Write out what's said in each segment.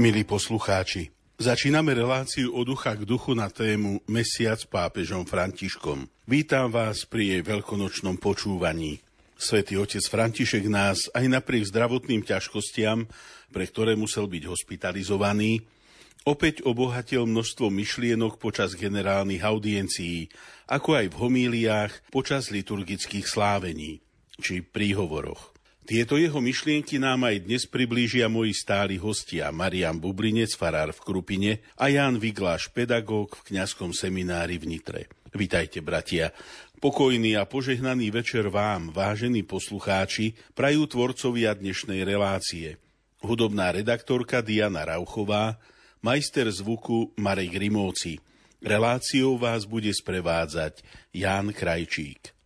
Milí poslucháči, začíname reláciu od ducha k duchu na tému Mesiac pápežom Františkom. Vítam vás pri jej veľkonočnom počúvaní. Svetý otec František nás aj napriek zdravotným ťažkostiam, pre ktoré musel byť hospitalizovaný, opäť obohatil množstvo myšlienok počas generálnych audiencií, ako aj v homíliách počas liturgických slávení či príhovoroch. Tieto jeho myšlienky nám aj dnes priblížia moji stáli hostia Marian Bublinec, farár v Krupine a Jan Vigláš, pedagóg v kňazskom seminári v Nitre. Vitajte, bratia. Pokojný a požehnaný večer vám, vážení poslucháči, prajú tvorcovia dnešnej relácie. Hudobná redaktorka Diana Rauchová, majster zvuku Marek Rimóci. Reláciou vás bude sprevádzať Ján Krajčík.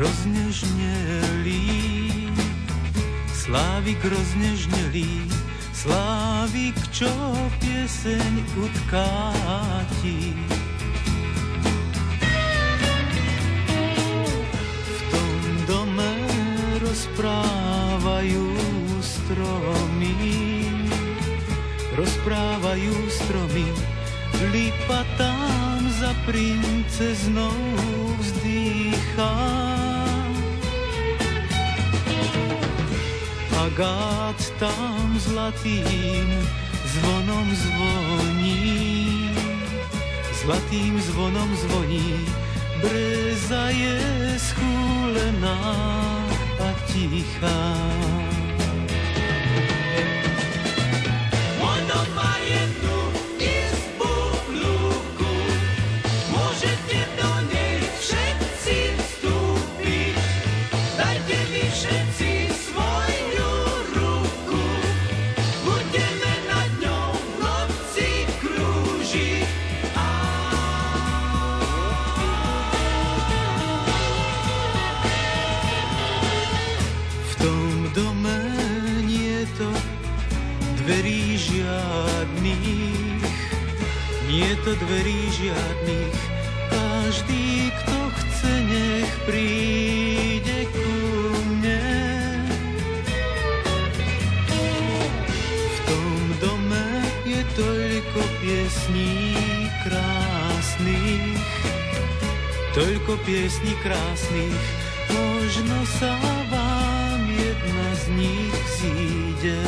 Roznežnelý, slávik roznežnelý, Slávik, čo pieseň utkáti. V tom dome rozprávajú stromy, rozprávajú stromy, lipa tam za princeznou vzdýchá. Agát tam zlatým zvonom zvoní, zlatým zvonom zvoní, breza je schúlená a tichá. To dverí žiadnych. Každý, kto chce, nech príde ku mne. V tom dome je toľko piesní krásnych, toľko piesní krásnych, možno sa vám jedna z nich zíde.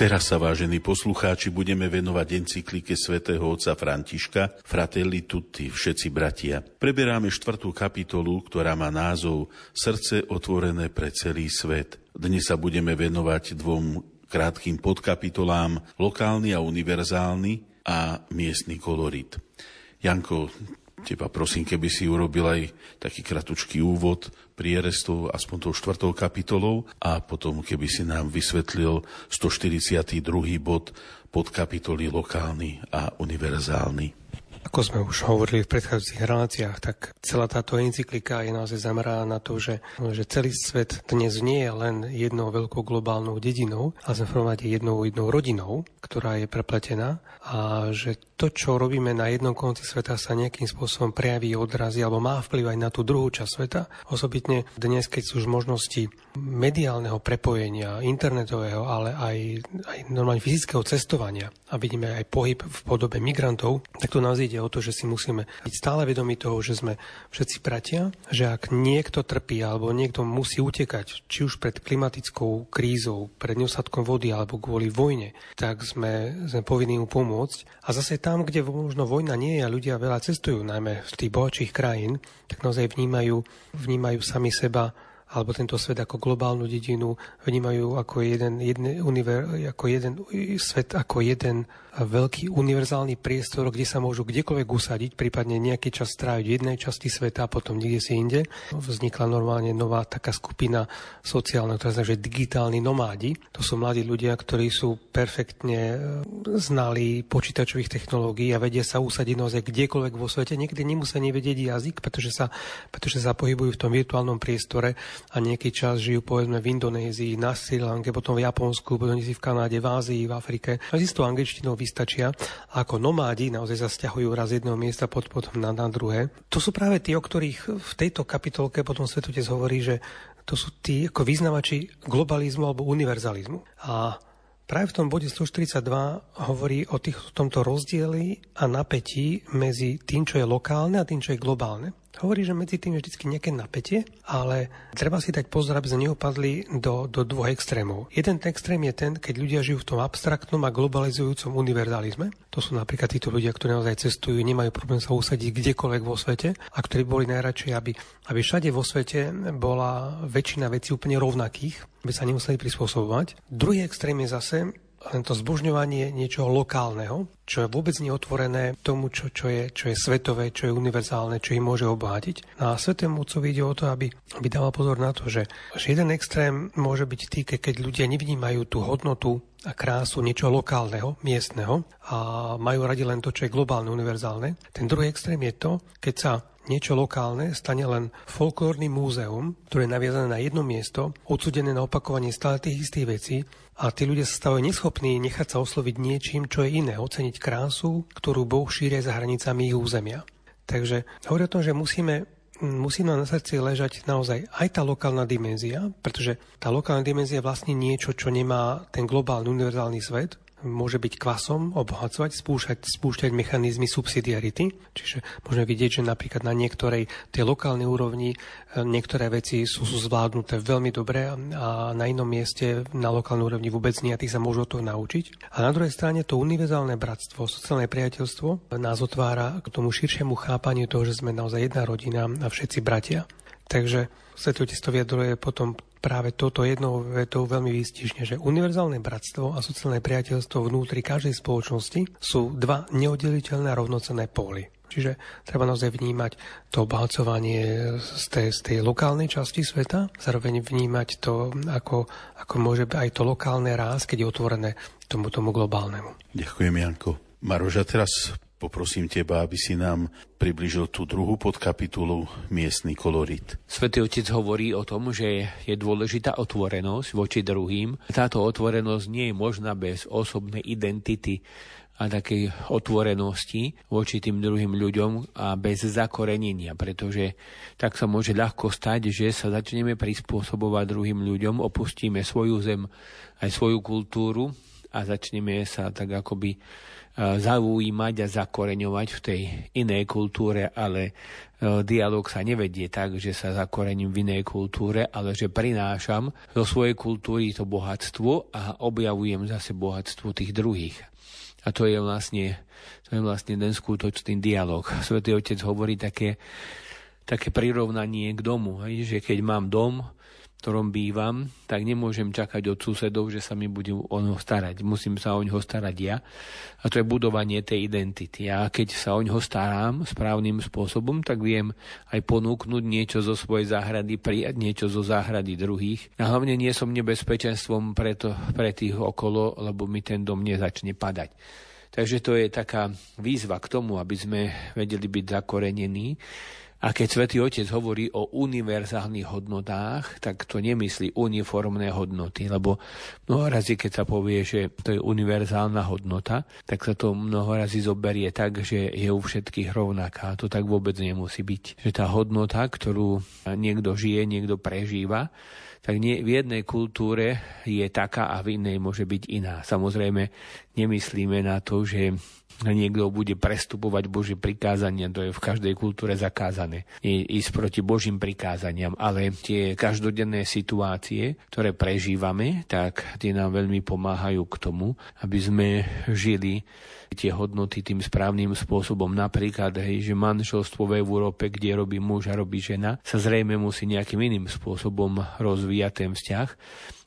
Teraz sa, vážení poslucháči, budeme venovať encyklike svätého otca Františka Fratelli Tutti, všetci bratia. Preberáme štvrtú kapitolu, ktorá má názov Srdce otvorené pre celý svet. Dnes sa budeme venovať dvom krátkým podkapitolám Lokálny a univerzálny a miestny kolorit. Janko, teba prosím, keby si urobil aj taký kratučký úvod prierestov aspoň tou štvrtou kapitolou a potom keby si nám vysvetlil 142. bod pod kapitoly lokálny a univerzálny. Ako sme už hovorili v predchádzajúcich reláciách, tak celá táto encyklika je naozaj zameraná na to, že, že celý svet dnes nie je len jednou veľkou globálnou dedinou, ale sme v jednou, jednou rodinou, ktorá je prepletená a že to, čo robíme na jednom konci sveta, sa nejakým spôsobom prejaví, odrazí alebo má vplyv aj na tú druhú časť sveta. Osobitne dnes, keď sú už možnosti mediálneho prepojenia, internetového, ale aj, aj normálne fyzického cestovania a vidíme aj pohyb v podobe migrantov, tak tu nás ide o to, že si musíme byť stále vedomi toho, že sme všetci bratia, že ak niekto trpí alebo niekto musí utekať, či už pred klimatickou krízou, pred nedostatkom vody alebo kvôli vojne, tak sme, sme povinní mu pomôcť. A zase tam, kde možno vojna nie je a ľudia veľa cestujú, najmä z tých bohatších krajín, tak naozaj vnímajú, vnímajú sami seba alebo tento svet ako globálnu dedinu vnímajú ako jeden, jeden, univer, ako jeden svet, ako jeden veľký univerzálny priestor, kde sa môžu kdekoľvek usadiť, prípadne nejaký čas stráviť v jednej časti sveta a potom niekde si inde. Vznikla normálne nová taká skupina sociálna, ktorá znamená, že digitálni nomádi. To sú mladí ľudia, ktorí sú perfektne e, znali počítačových technológií a vedia sa usadiť naozaj kdekoľvek vo svete. Niekedy nemusia nevedieť jazyk, pretože sa, pretože sa pohybujú v tom virtuálnom priestore a nejaký čas žijú povedzme v Indonézii, na Sri Lanke, potom v Japonsku, potom v Kanáde, v Ázii, v Afrike. A s vystačia. A ako nomádi naozaj sa stiahujú raz z jedného miesta pod, potom na, na druhé. To sú práve tí, o ktorých v tejto kapitolke potom Svetotec hovorí, že to sú tí ako vyznavači globalizmu alebo univerzalizmu. A práve v tom bode 142 hovorí o, tých, o tomto rozdieli a napätí medzi tým, čo je lokálne a tým, čo je globálne. Hovorí, že medzi tým je vždy nejaké napätie, ale treba si dať pozor, aby sme neopadli do, do dvoch extrémov. Jeden extrém je ten, keď ľudia žijú v tom abstraktnom a globalizujúcom univerzalizme. To sú napríklad títo ľudia, ktorí naozaj cestujú, nemajú problém sa usadiť kdekoľvek vo svete a ktorí boli najradšej, aby, aby všade vo svete bola väčšina vecí úplne rovnakých, aby sa nemuseli prispôsobovať. Druhý extrém je zase len to zbožňovanie niečoho lokálneho, čo je vôbec neotvorené tomu, čo, čo, je, čo je svetové, čo je univerzálne, čo ich môže obohatiť. No a Svetému Otcovi ide o to, aby, aby dával pozor na to, že, že jeden extrém môže byť tý, keď ľudia nevnímajú tú hodnotu a krásu niečoho lokálneho, miestneho a majú radi len to, čo je globálne, univerzálne. Ten druhý extrém je to, keď sa niečo lokálne stane len folklórnym múzeum, ktoré je naviazané na jedno miesto, odsudené na opakovanie stále tých istých vecí a tí ľudia sa stavajú neschopní nechať sa osloviť niečím, čo je iné, oceniť krásu, ktorú Boh šíria za hranicami ich územia. Takže hovorí o tom, že musíme musí nám na srdci ležať naozaj aj tá lokálna dimenzia, pretože tá lokálna dimenzia je vlastne niečo, čo nemá ten globálny univerzálny svet, môže byť kvasom, obohacovať, spúšťať, spúšťať mechanizmy subsidiarity. Čiže môžeme vidieť, že napríklad na niektorej tej lokálnej úrovni e, niektoré veci sú, sú zvládnuté veľmi dobre a na inom mieste na lokálnej úrovni vôbec nie a tí sa môžu to naučiť. A na druhej strane to univerzálne bratstvo, sociálne priateľstvo nás otvára k tomu širšiemu chápaniu toho, že sme naozaj jedna rodina a všetci bratia. Takže Svetý Otec to vyjadruje potom práve toto jednou vetou veľmi výstižne, že univerzálne bratstvo a sociálne priateľstvo vnútri každej spoločnosti sú dva neoddeliteľné a rovnocenné póly. Čiže treba naozaj vnímať to obohacovanie z tej, z tej lokálnej časti sveta, zároveň vnímať to, ako, ako môže byť aj to lokálne ráz, keď je otvorené tomu, tomu globálnemu. Ďakujem, Janko. Maroža, teraz Poprosím teba, aby si nám približil tú druhú podkapitulu Miestny kolorit. Svetý Otec hovorí o tom, že je dôležitá otvorenosť voči druhým. Táto otvorenosť nie je možná bez osobnej identity a takej otvorenosti voči tým druhým ľuďom a bez zakorenenia, pretože tak sa môže ľahko stať, že sa začneme prispôsobovať druhým ľuďom, opustíme svoju zem, aj svoju kultúru a začneme sa tak akoby zaujímať a zakoreňovať v tej inej kultúre, ale dialog sa nevedie tak, že sa zakorením v inej kultúre, ale že prinášam do svojej kultúry to bohatstvo a objavujem zase bohatstvo tých druhých. A to je vlastne, to je vlastne ten skutočný dialog. Svetý Otec hovorí také, také prirovnanie k domu, že keď mám dom, ktorom bývam, tak nemôžem čakať od susedov, že sa mi budú o ňo starať. Musím sa o ňo starať ja. A to je budovanie tej identity. A keď sa o ňo starám správnym spôsobom, tak viem aj ponúknuť niečo zo svojej záhrady, prijať niečo zo záhrady druhých. A hlavne nie som nebezpečenstvom pre, to, pre tých okolo, lebo mi ten dom nezačne padať. Takže to je taká výzva k tomu, aby sme vedeli byť zakorenení A keď Svetý Otec hovorí o univerzálnych hodnotách, tak to nemyslí uniformné hodnoty, lebo mnoho razy, keď sa povie, že to je univerzálna hodnota, tak sa to mnoho razy zoberie tak, že je u všetkých rovnaká. To tak vôbec nemusí byť. Že tá hodnota, ktorú niekto žije, niekto prežíva, tak nie, v jednej kultúre je taká a v inej môže byť iná. Samozrejme, nemyslíme na to, že niekto bude prestupovať Božie prikázania, to je v každej kultúre zakázané, ísť proti Božím prikázaniam, ale tie každodenné situácie, ktoré prežívame, tak tie nám veľmi pomáhajú k tomu, aby sme žili tie hodnoty tým správnym spôsobom. Napríklad, hej, že manželstvo v Európe, kde robí muž a robí žena, sa zrejme musí nejakým iným spôsobom rozvíjať ten vzťah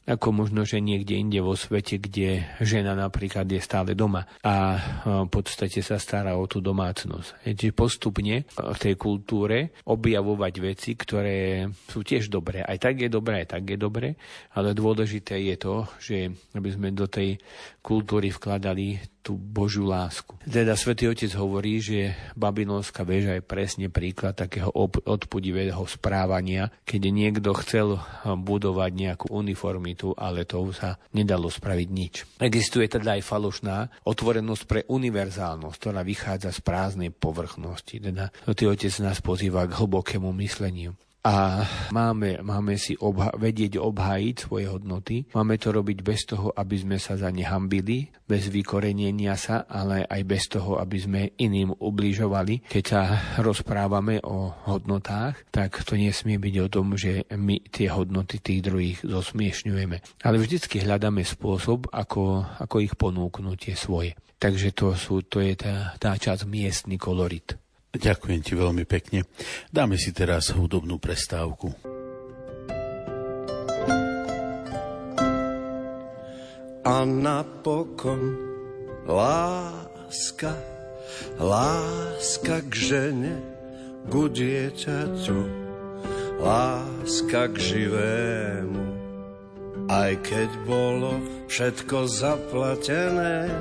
ako možno, že niekde inde vo svete, kde žena napríklad je stále doma a v podstate sa stará o tú domácnosť. Čiže postupne v tej kultúre objavovať veci, ktoré sú tiež dobré. Aj tak je dobré, aj tak je dobré, ale dôležité je to, že aby sme do tej kultúry vkladali tú Božiu lásku. Teda svätý Otec hovorí, že babylonská väža je presne príklad takého odpudivého správania, keď niekto chcel budovať nejakú uniformitu, ale to sa nedalo spraviť nič. Existuje teda aj falošná otvorenosť pre univerzálnosť, ktorá vychádza z prázdnej povrchnosti. Teda svätý Otec nás pozýva k hlbokému mysleniu a máme, máme si obha- vedieť obhájiť svoje hodnoty. Máme to robiť bez toho, aby sme sa za ne hambili, bez vykorenenia sa, ale aj bez toho, aby sme iným ubližovali. Keď sa rozprávame o hodnotách, tak to nesmie byť o tom, že my tie hodnoty tých druhých zosmiešňujeme. Ale vždycky hľadáme spôsob, ako, ako ich ponúknuť tie svoje. Takže to, sú, to je tá, tá časť miestny kolorit. Ďakujem ti veľmi pekne. Dáme si teraz hudobnú prestávku. A napokon láska, láska k žene, ku dieťaťu, láska k živému. Aj keď bolo všetko zaplatené,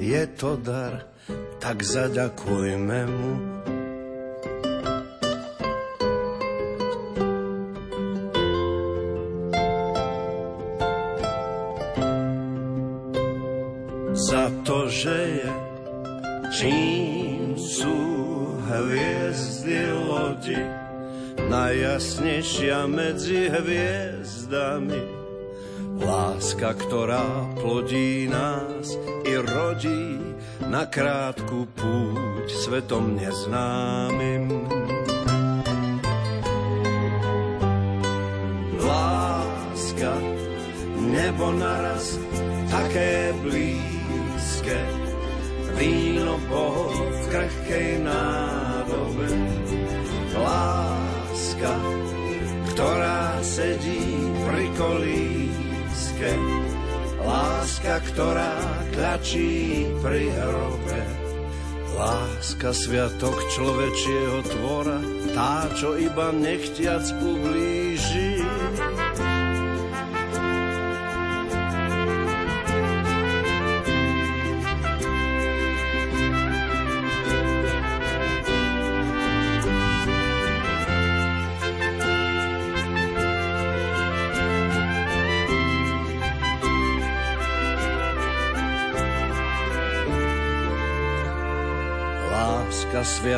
je to dar, tak zaďakujme mu. Za to, že je čím sú hviezdy lodi, najjasnejšia medzi hviezdami. Láska, ktorá plodí nás i rodí na krátku púť svetom neznámym. Láska, nebo naraz také blízke, víno Boh v krehkej nádobe. Láska, ktorá sedí pri kolíske, Láska, ktorá tlačí pri hrobe. Láska, sviatok človečieho tvora, tá, čo iba nechtiac ublíži.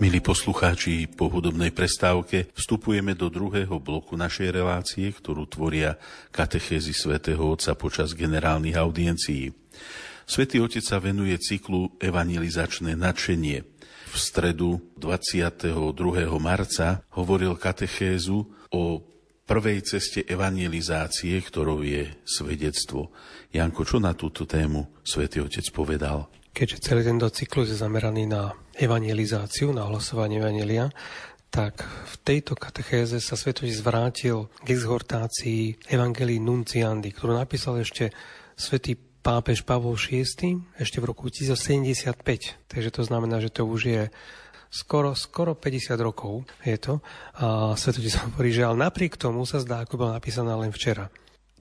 Milí poslucháči, po hudobnej prestávke vstupujeme do druhého bloku našej relácie, ktorú tvoria katechézy svätého Otca počas generálnych audiencií. Svetý Otec sa venuje cyklu Evangelizačné nadšenie. V stredu 22. marca hovoril katechézu o prvej ceste evangelizácie, ktorou je svedectvo. Janko, čo na túto tému Svetý Otec povedal? Keďže celý tento cyklus je zameraný na evangelizáciu, na hlasovanie evangelia, tak v tejto katechéze sa Svetotis vrátil k exhortácii Evangelii Nunciandi, ktorú napísal ešte svätý pápež Pavol VI ešte v roku 1075. Takže to znamená, že to už je skoro, skoro 50 rokov je to. A Svetotis hovorí, že ale napriek tomu sa zdá, ako bola napísaná len včera.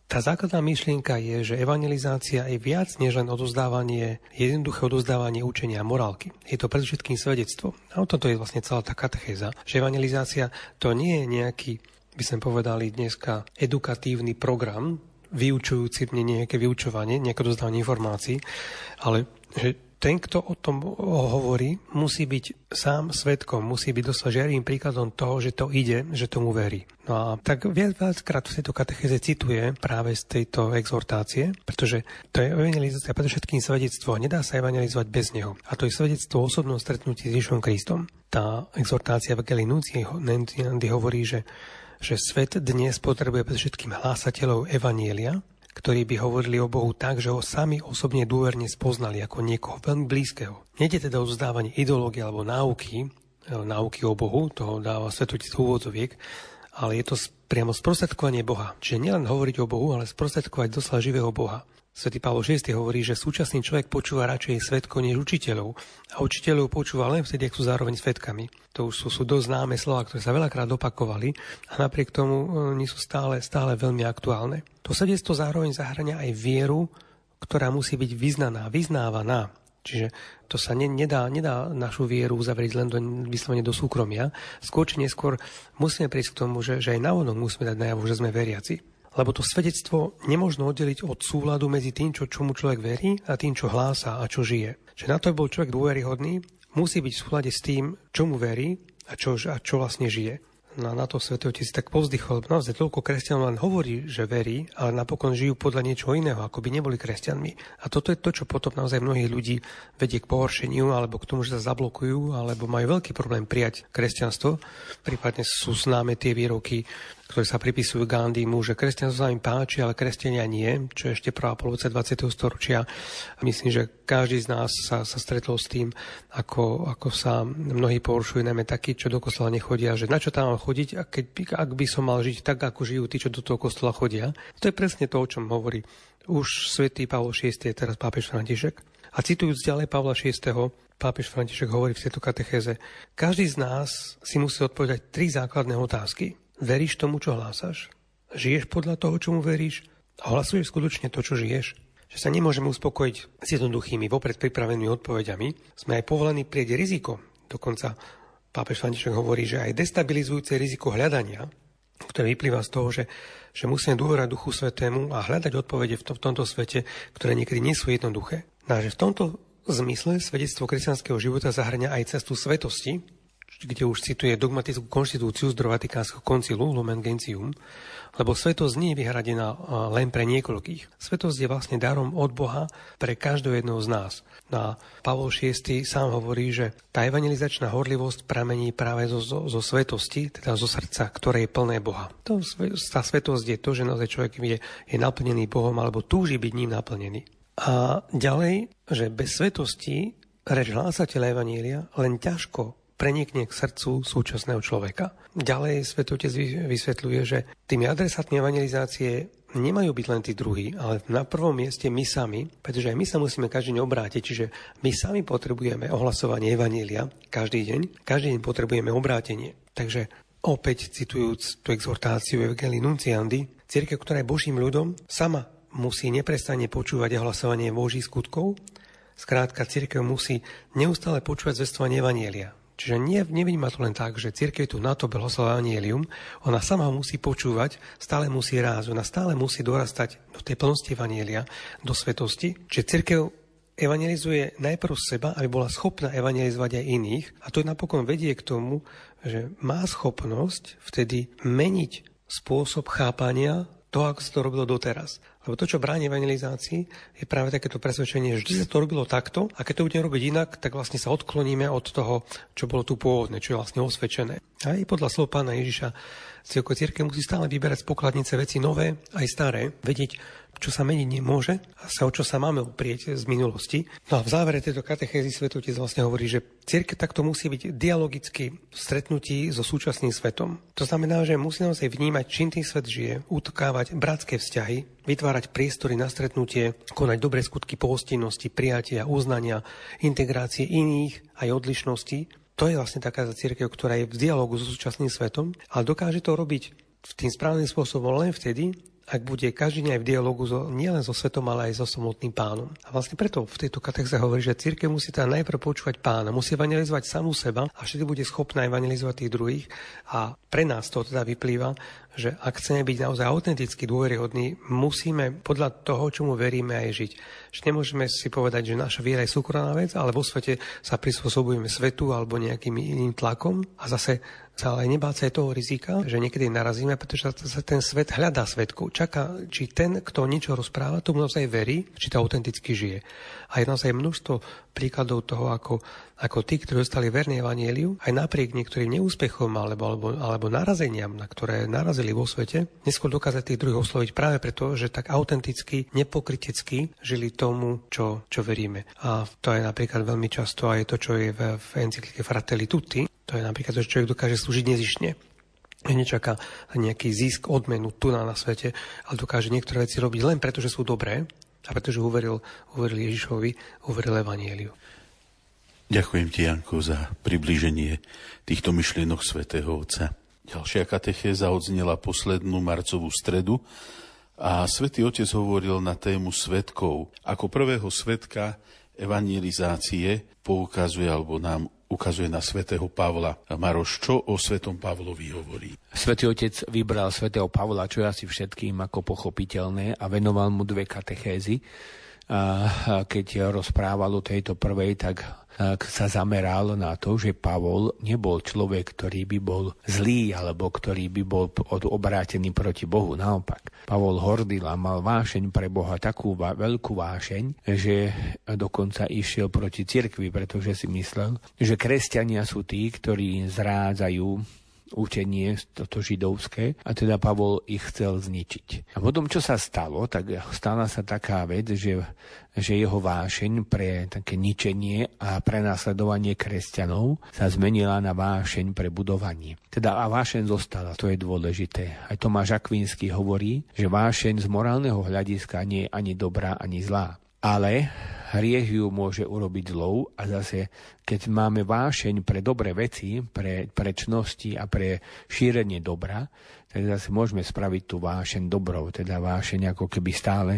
Tá základná myšlienka je, že evangelizácia je viac než len odozdávanie, jednoduché odozdávanie učenia morálky. Je to predovšetkým svedectvo. A o toto je vlastne celá tá katechéza, že evangelizácia to nie je nejaký, by sme povedali dneska, edukatívny program, vyučujúci mne nejaké vyučovanie, nejaké odozdávanie informácií, ale že ten, kto o tom hovorí, musí byť sám svetkom, musí byť dosť žiarým príkladom toho, že to ide, že tomu verí. No a tak viac, viackrát v tejto katechéze cituje práve z tejto exhortácie, pretože to je evangelizácia všetkým svedectvo nedá sa evangelizovať bez neho. A to je svedectvo osobnom stretnutí s Ježišom Kristom. Tá exhortácia Evangelii hovorí, že že svet dnes potrebuje všetkým hlásateľov Evanielia, ktorí by hovorili o Bohu tak, že ho sami osobne dôverne spoznali ako niekoho veľmi blízkeho. Nede teda o vzdávanie ideológie alebo náuky, e, náuky o Bohu, toho dáva svetotic úvodzoviek, ale je to priamo sprostredkovanie Boha. Čiže nielen hovoriť o Bohu, ale sprostredkovať doslova živého Boha. Svetý Pavol VI hovorí, že súčasný človek počúva radšej svetko než učiteľov. A učiteľov počúva len vtedy, ak sú zároveň svetkami. To už sú, sú dosť známe slova, ktoré sa veľakrát opakovali a napriek tomu e, nie sú stále, stále veľmi aktuálne. To svedectvo zároveň zahrania aj vieru, ktorá musí byť vyznaná, vyznávaná. Čiže to sa ne, nedá, nedá našu vieru uzavrieť len do, vyslovene do súkromia. Skôr či neskôr musíme prísť k tomu, že, že aj na musíme dať najavo, že sme veriaci. Lebo to svedectvo nemôžno oddeliť od súladu medzi tým, čo, čomu človek verí a tým, čo hlása a čo žije. Že na to, aby bol človek dôveryhodný, musí byť v súlade s tým, čomu verí a čo, a čo vlastne žije. No na to Svetý Otec tak povzdychol. Naozaj toľko kresťanov len hovorí, že verí, ale napokon žijú podľa niečoho iného, ako by neboli kresťanmi. A toto je to, čo potom naozaj mnohých ľudí vedie k pohoršeniu, alebo k tomu, že sa zablokujú, alebo majú veľký problém prijať kresťanstvo. Prípadne sú známe tie výroky ktoré sa pripisujú Gandhimu, že kresťanstvo sa im páči, ale kresťania nie, čo je ešte prvá polovica 20. storočia. Myslím, že každý z nás sa, sa stretol s tým, ako, ako sa mnohí porušujú, najmä takí, čo do kostola nechodia, že na čo tam mám chodiť, a keď, ak by som mal žiť tak, ako žijú tí, čo do toho kostola chodia. To je presne to, o čom hovorí už svätý Pavol VI, teraz pápež František. A citujúc ďalej Pavla VI, pápež František hovorí v tejto katechéze, každý z nás si musí odpovedať tri základné otázky. Veríš tomu, čo hlásaš? Žiješ podľa toho, čomu veríš? A hlasuješ skutočne to, čo žiješ? Že sa nemôžeme uspokojiť s jednoduchými, vopred pripravenými odpovediami. Sme aj povolení prieť riziko. Dokonca pápež František hovorí, že aj destabilizujúce riziko hľadania, ktoré vyplýva z toho, že, že musíme dôverať Duchu Svetému a hľadať odpovede v, to, v tomto svete, ktoré niekedy nie sú jednoduché. No a že v tomto zmysle svedectvo kresťanského života zahrania aj cestu svetosti, kde už cituje dogmatickú konštitúciu z Vatikánskeho koncilu Lumen Gentium, lebo svetosť nie je vyhradená len pre niekoľkých. Svetosť je vlastne darom od Boha pre každého jedného z nás. No a Pavol VI sám hovorí, že tá evangelizačná horlivosť pramení práve zo, zo, zo svetosti, teda zo srdca, ktoré je plné Boha. To, tá svetosť je to, že naozaj človek je, je naplnený Bohom alebo túži byť ním naplnený. A ďalej, že bez svetosti reč hlásateľa Evanília len ťažko prenikne k srdcu súčasného človeka. Ďalej svetotec vysvetľuje, že tými adresátmi evangelizácie nemajú byť len tí druhí, ale na prvom mieste my sami, pretože aj my sa musíme každý deň obrátiť, čiže my sami potrebujeme ohlasovanie Evanília každý deň, každý deň potrebujeme obrátenie. Takže opäť citujúc tú exhortáciu Evangelii Nunciandy, církev, ktorá je Božím ľudom, sama musí neprestane počúvať ohlasovanie Božích skutkov, Skrátka, církev musí neustále počúvať zvestovanie Evanielia. Čiže nie, nevníma to len tak, že církev tu na to blahoslavé anielium, ona sama musí počúvať, stále musí rásť, ona stále musí dorastať do tej plnosti evanielia, do svetosti. Čiže církev evangelizuje najprv seba, aby bola schopná evangelizovať aj iných a to napokon vedie k tomu, že má schopnosť vtedy meniť spôsob chápania to, ako sa to robilo doteraz. Lebo to, čo bráni evangelizácii, je práve takéto presvedčenie, že vždy sa to robilo takto a keď to budeme robiť inak, tak vlastne sa odkloníme od toho, čo bolo tu pôvodné, čo je vlastne osvedčené. A aj podľa slov pána Ježiša církev musí stále vyberať z pokladnice veci nové aj staré, vedieť, čo sa meniť nemôže a sa o čo sa máme uprieť z minulosti. No a v závere tejto katechézy Svetotec vlastne hovorí, že cirkev takto musí byť dialogicky v stretnutí so súčasným svetom. To znamená, že musí naozaj vnímať, čím tým svet žije, utkávať bratské vzťahy, vytvárať priestory na stretnutie, konať dobré skutky pohostinnosti, prijatia, uznania, integrácie iných aj odlišností. To je vlastne taká církev, ktorá je v dialogu so súčasným svetom, ale dokáže to robiť tým správnym spôsobom len vtedy, ak bude každý aj v dialogu so, nielen so svetom, ale aj so samotným pánom. A vlastne preto v tejto kateche hovorí, že církev musí teda najprv počúvať pána, musí evangelizovať samú seba a vtedy bude schopná evangelizovať tých druhých. A pre nás to teda vyplýva, že ak chceme byť naozaj autenticky dôveryhodní, musíme podľa toho, čomu veríme, aj žiť. Že nemôžeme si povedať, že naša viera je súkromná vec, ale vo svete sa prispôsobujeme svetu alebo nejakým iným tlakom a zase sa ale nebáť aj toho rizika, že niekedy narazíme, pretože sa ten svet hľadá svetku. Čaká, či ten, kto niečo rozpráva, tomu naozaj verí, či to autenticky žije. A je naozaj množstvo príkladov toho, ako, ako tí, ktorí zostali verní Evangeliu, aj napriek niektorým neúspechom alebo, alebo, alebo narazeniam, na ktoré narazili vo svete, neskôr dokázať tých druhých osloviť práve preto, že tak autenticky, nepokritecky žili tomu, čo, čo veríme. A to je napríklad veľmi často aj to, čo je v, v encyklike Fratelli Tutti, to je napríklad, že človek dokáže slúžiť nezišne. Nečaká nejaký zisk, odmenu tu na svete, ale dokáže niektoré veci robiť len preto, že sú dobré a pretože uveril, uveril Ježišovi, uveril Evanieliu. Ďakujem ti, Janko, za priblíženie týchto myšlienok svätého Otca. Ďalšia katechéza odznela poslednú marcovú stredu a svätý Otec hovoril na tému svetkov. Ako prvého svetka evangelizácie poukazuje alebo nám ukazuje na svätého Pavla. Maroš, čo o svetom Pavlovi hovorí? Svetý otec vybral svätého Pavla, čo je asi všetkým ako pochopiteľné a venoval mu dve katechézy. Keď rozprával o tejto prvej, tak sa zameral na to, že Pavol nebol človek, ktorý by bol zlý alebo ktorý by bol obrátený proti Bohu. Naopak, Pavol hordil a mal vášeň pre Boha takú veľkú vášeň, že dokonca išiel proti cirkvi, pretože si myslel, že kresťania sú tí, ktorí zrádzajú učenie, toto židovské, a teda Pavol ich chcel zničiť. A potom, čo sa stalo, tak stala sa taká vec, že, že jeho vášeň pre také ničenie a prenasledovanie kresťanov sa zmenila na vášeň pre budovanie. Teda a vášeň zostala, to je dôležité. Aj Tomáš Akvínsky hovorí, že vášeň z morálneho hľadiska nie je ani dobrá, ani zlá. Ale hriech ju môže urobiť zlou a zase, keď máme vášeň pre dobré veci, pre, pre čnosti a pre šírenie dobra, tak zase môžeme spraviť tú vášeň dobrou, teda vášeň ako keby stále,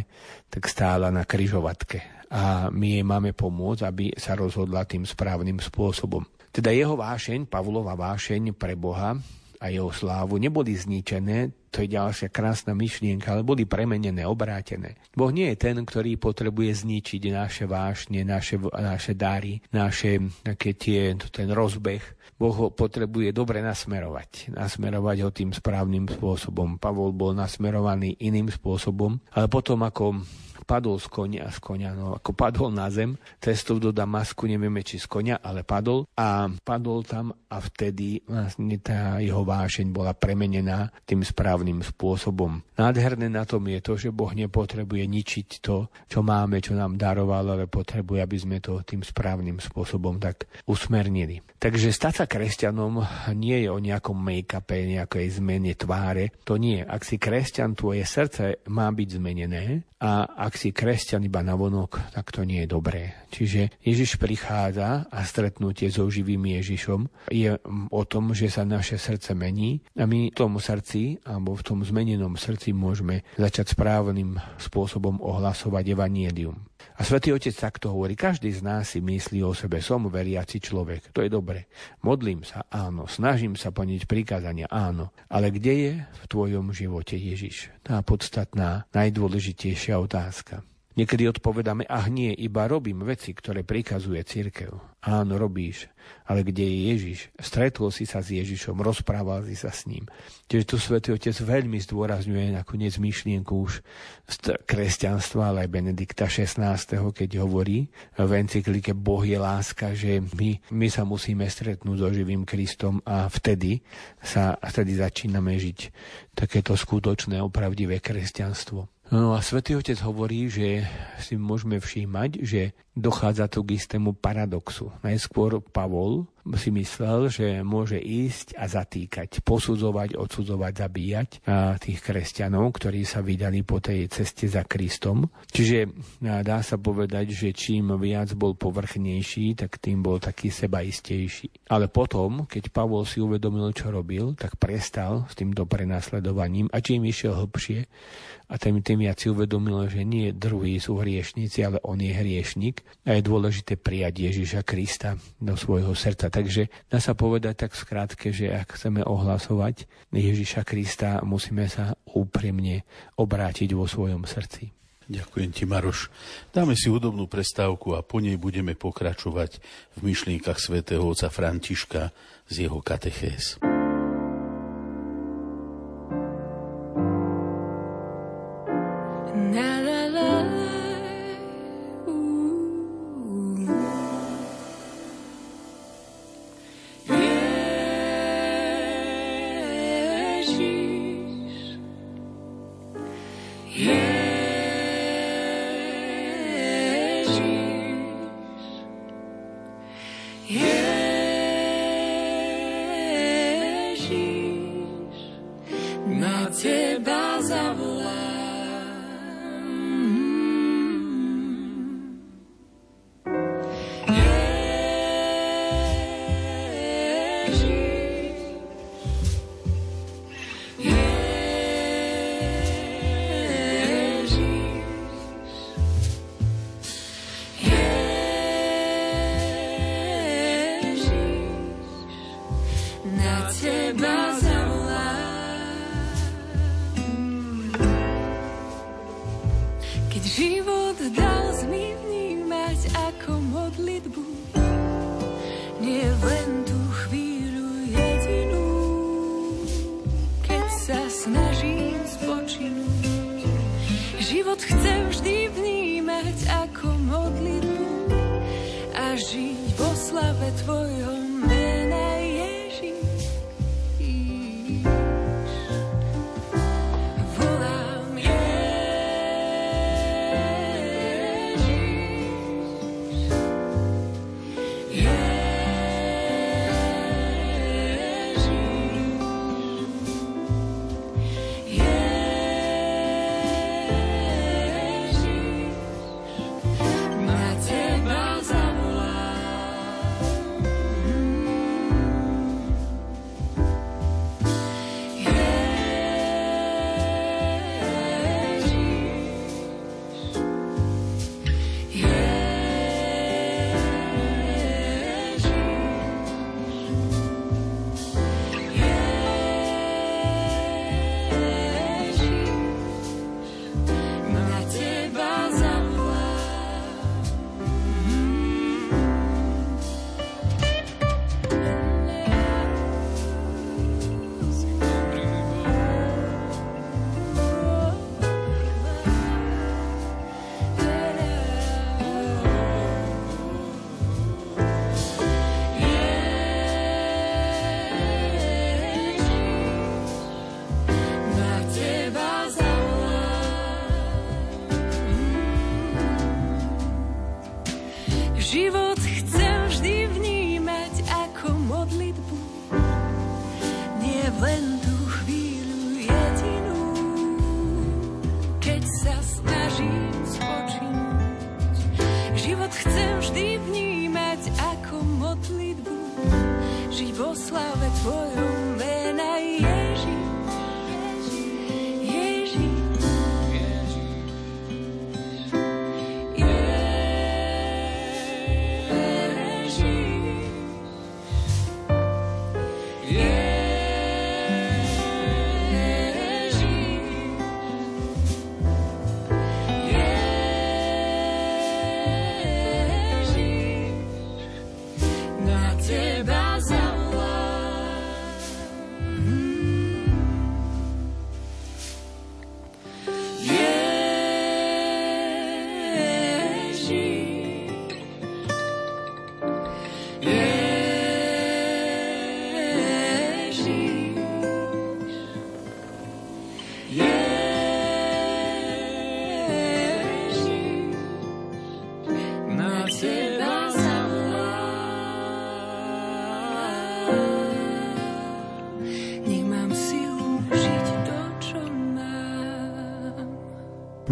tak stála na kryžovatke. A my jej máme pomôcť, aby sa rozhodla tým správnym spôsobom. Teda jeho vášeň, Pavlova vášeň pre Boha, a jeho slávu neboli zničené, to je ďalšia krásna myšlienka, ale boli premenené, obrátené. Boh nie je ten, ktorý potrebuje zničiť naše vášne, naše, naše dáry, naše také tie, ten rozbeh. Boh ho potrebuje dobre nasmerovať. Nasmerovať ho tým správnym spôsobom. Pavol bol nasmerovaný iným spôsobom, ale potom ako padol z konia, z konia, no ako padol na zem, cestou do Damasku, nevieme či z konia, ale padol a padol tam a vtedy vlastne tá jeho vášeň bola premenená tým správnym spôsobom. Nádherné na tom je to, že Boh nepotrebuje ničiť to, čo máme, čo nám daroval, ale potrebuje, aby sme to tým správnym spôsobom tak usmernili. Takže stať sa kresťanom nie je o nejakom make-upe, nejakej zmene tváre. To nie. Ak si kresťan, tvoje srdce má byť zmenené a ak si kresťan iba na vonok, tak to nie je dobré. Čiže Ježiš prichádza a stretnutie so živým Ježišom je o tom, že sa naše srdce mení a my v tom srdci alebo v tom zmenenom srdci môžeme začať správnym spôsobom ohlasovať evanielium. A svätý Otec takto hovorí, každý z nás si myslí o sebe, som veriaci človek, to je dobre. Modlím sa, áno, snažím sa plniť prikázania, áno. Ale kde je v tvojom živote Ježiš? Tá podstatná, najdôležitejšia otázka. Niekedy odpovedáme, ach nie, iba robím veci, ktoré prikazuje církev. Áno, robíš, ale kde je Ježiš? Stretol si sa s Ježišom, rozprával si sa s ním. Čiže tu Svetý Otec veľmi zdôrazňuje nakoniec myšlienku už z kresťanstva, ale aj Benedikta XVI, keď hovorí v encyklike Boh je láska, že my, my sa musíme stretnúť so živým Kristom a vtedy sa vtedy začíname žiť takéto skutočné, opravdivé kresťanstvo. No a svätý Otec hovorí, že si môžeme všímať, že dochádza tu k istému paradoxu. Najskôr Pavol si myslel, že môže ísť a zatýkať, posudzovať, odsudzovať, zabíjať tých kresťanov, ktorí sa vydali po tej ceste za Kristom. Čiže dá sa povedať, že čím viac bol povrchnejší, tak tým bol taký sebaistejší. Ale potom, keď Pavol si uvedomil, čo robil, tak prestal s týmto prenasledovaním a čím išiel hlbšie, a tým, tým viac si uvedomil, že nie druhí sú hriešnici, ale on je hriešnik a je dôležité prijať Ježiša Krista do svojho srdca. Takže dá sa povedať tak skrátke, že ak chceme ohlasovať Ježiša Krista, musíme sa úprimne obrátiť vo svojom srdci. Ďakujem ti, Maroš. Dáme si hudobnú prestávku a po nej budeme pokračovať v myšlienkach svätého otca Františka z jeho katechéz.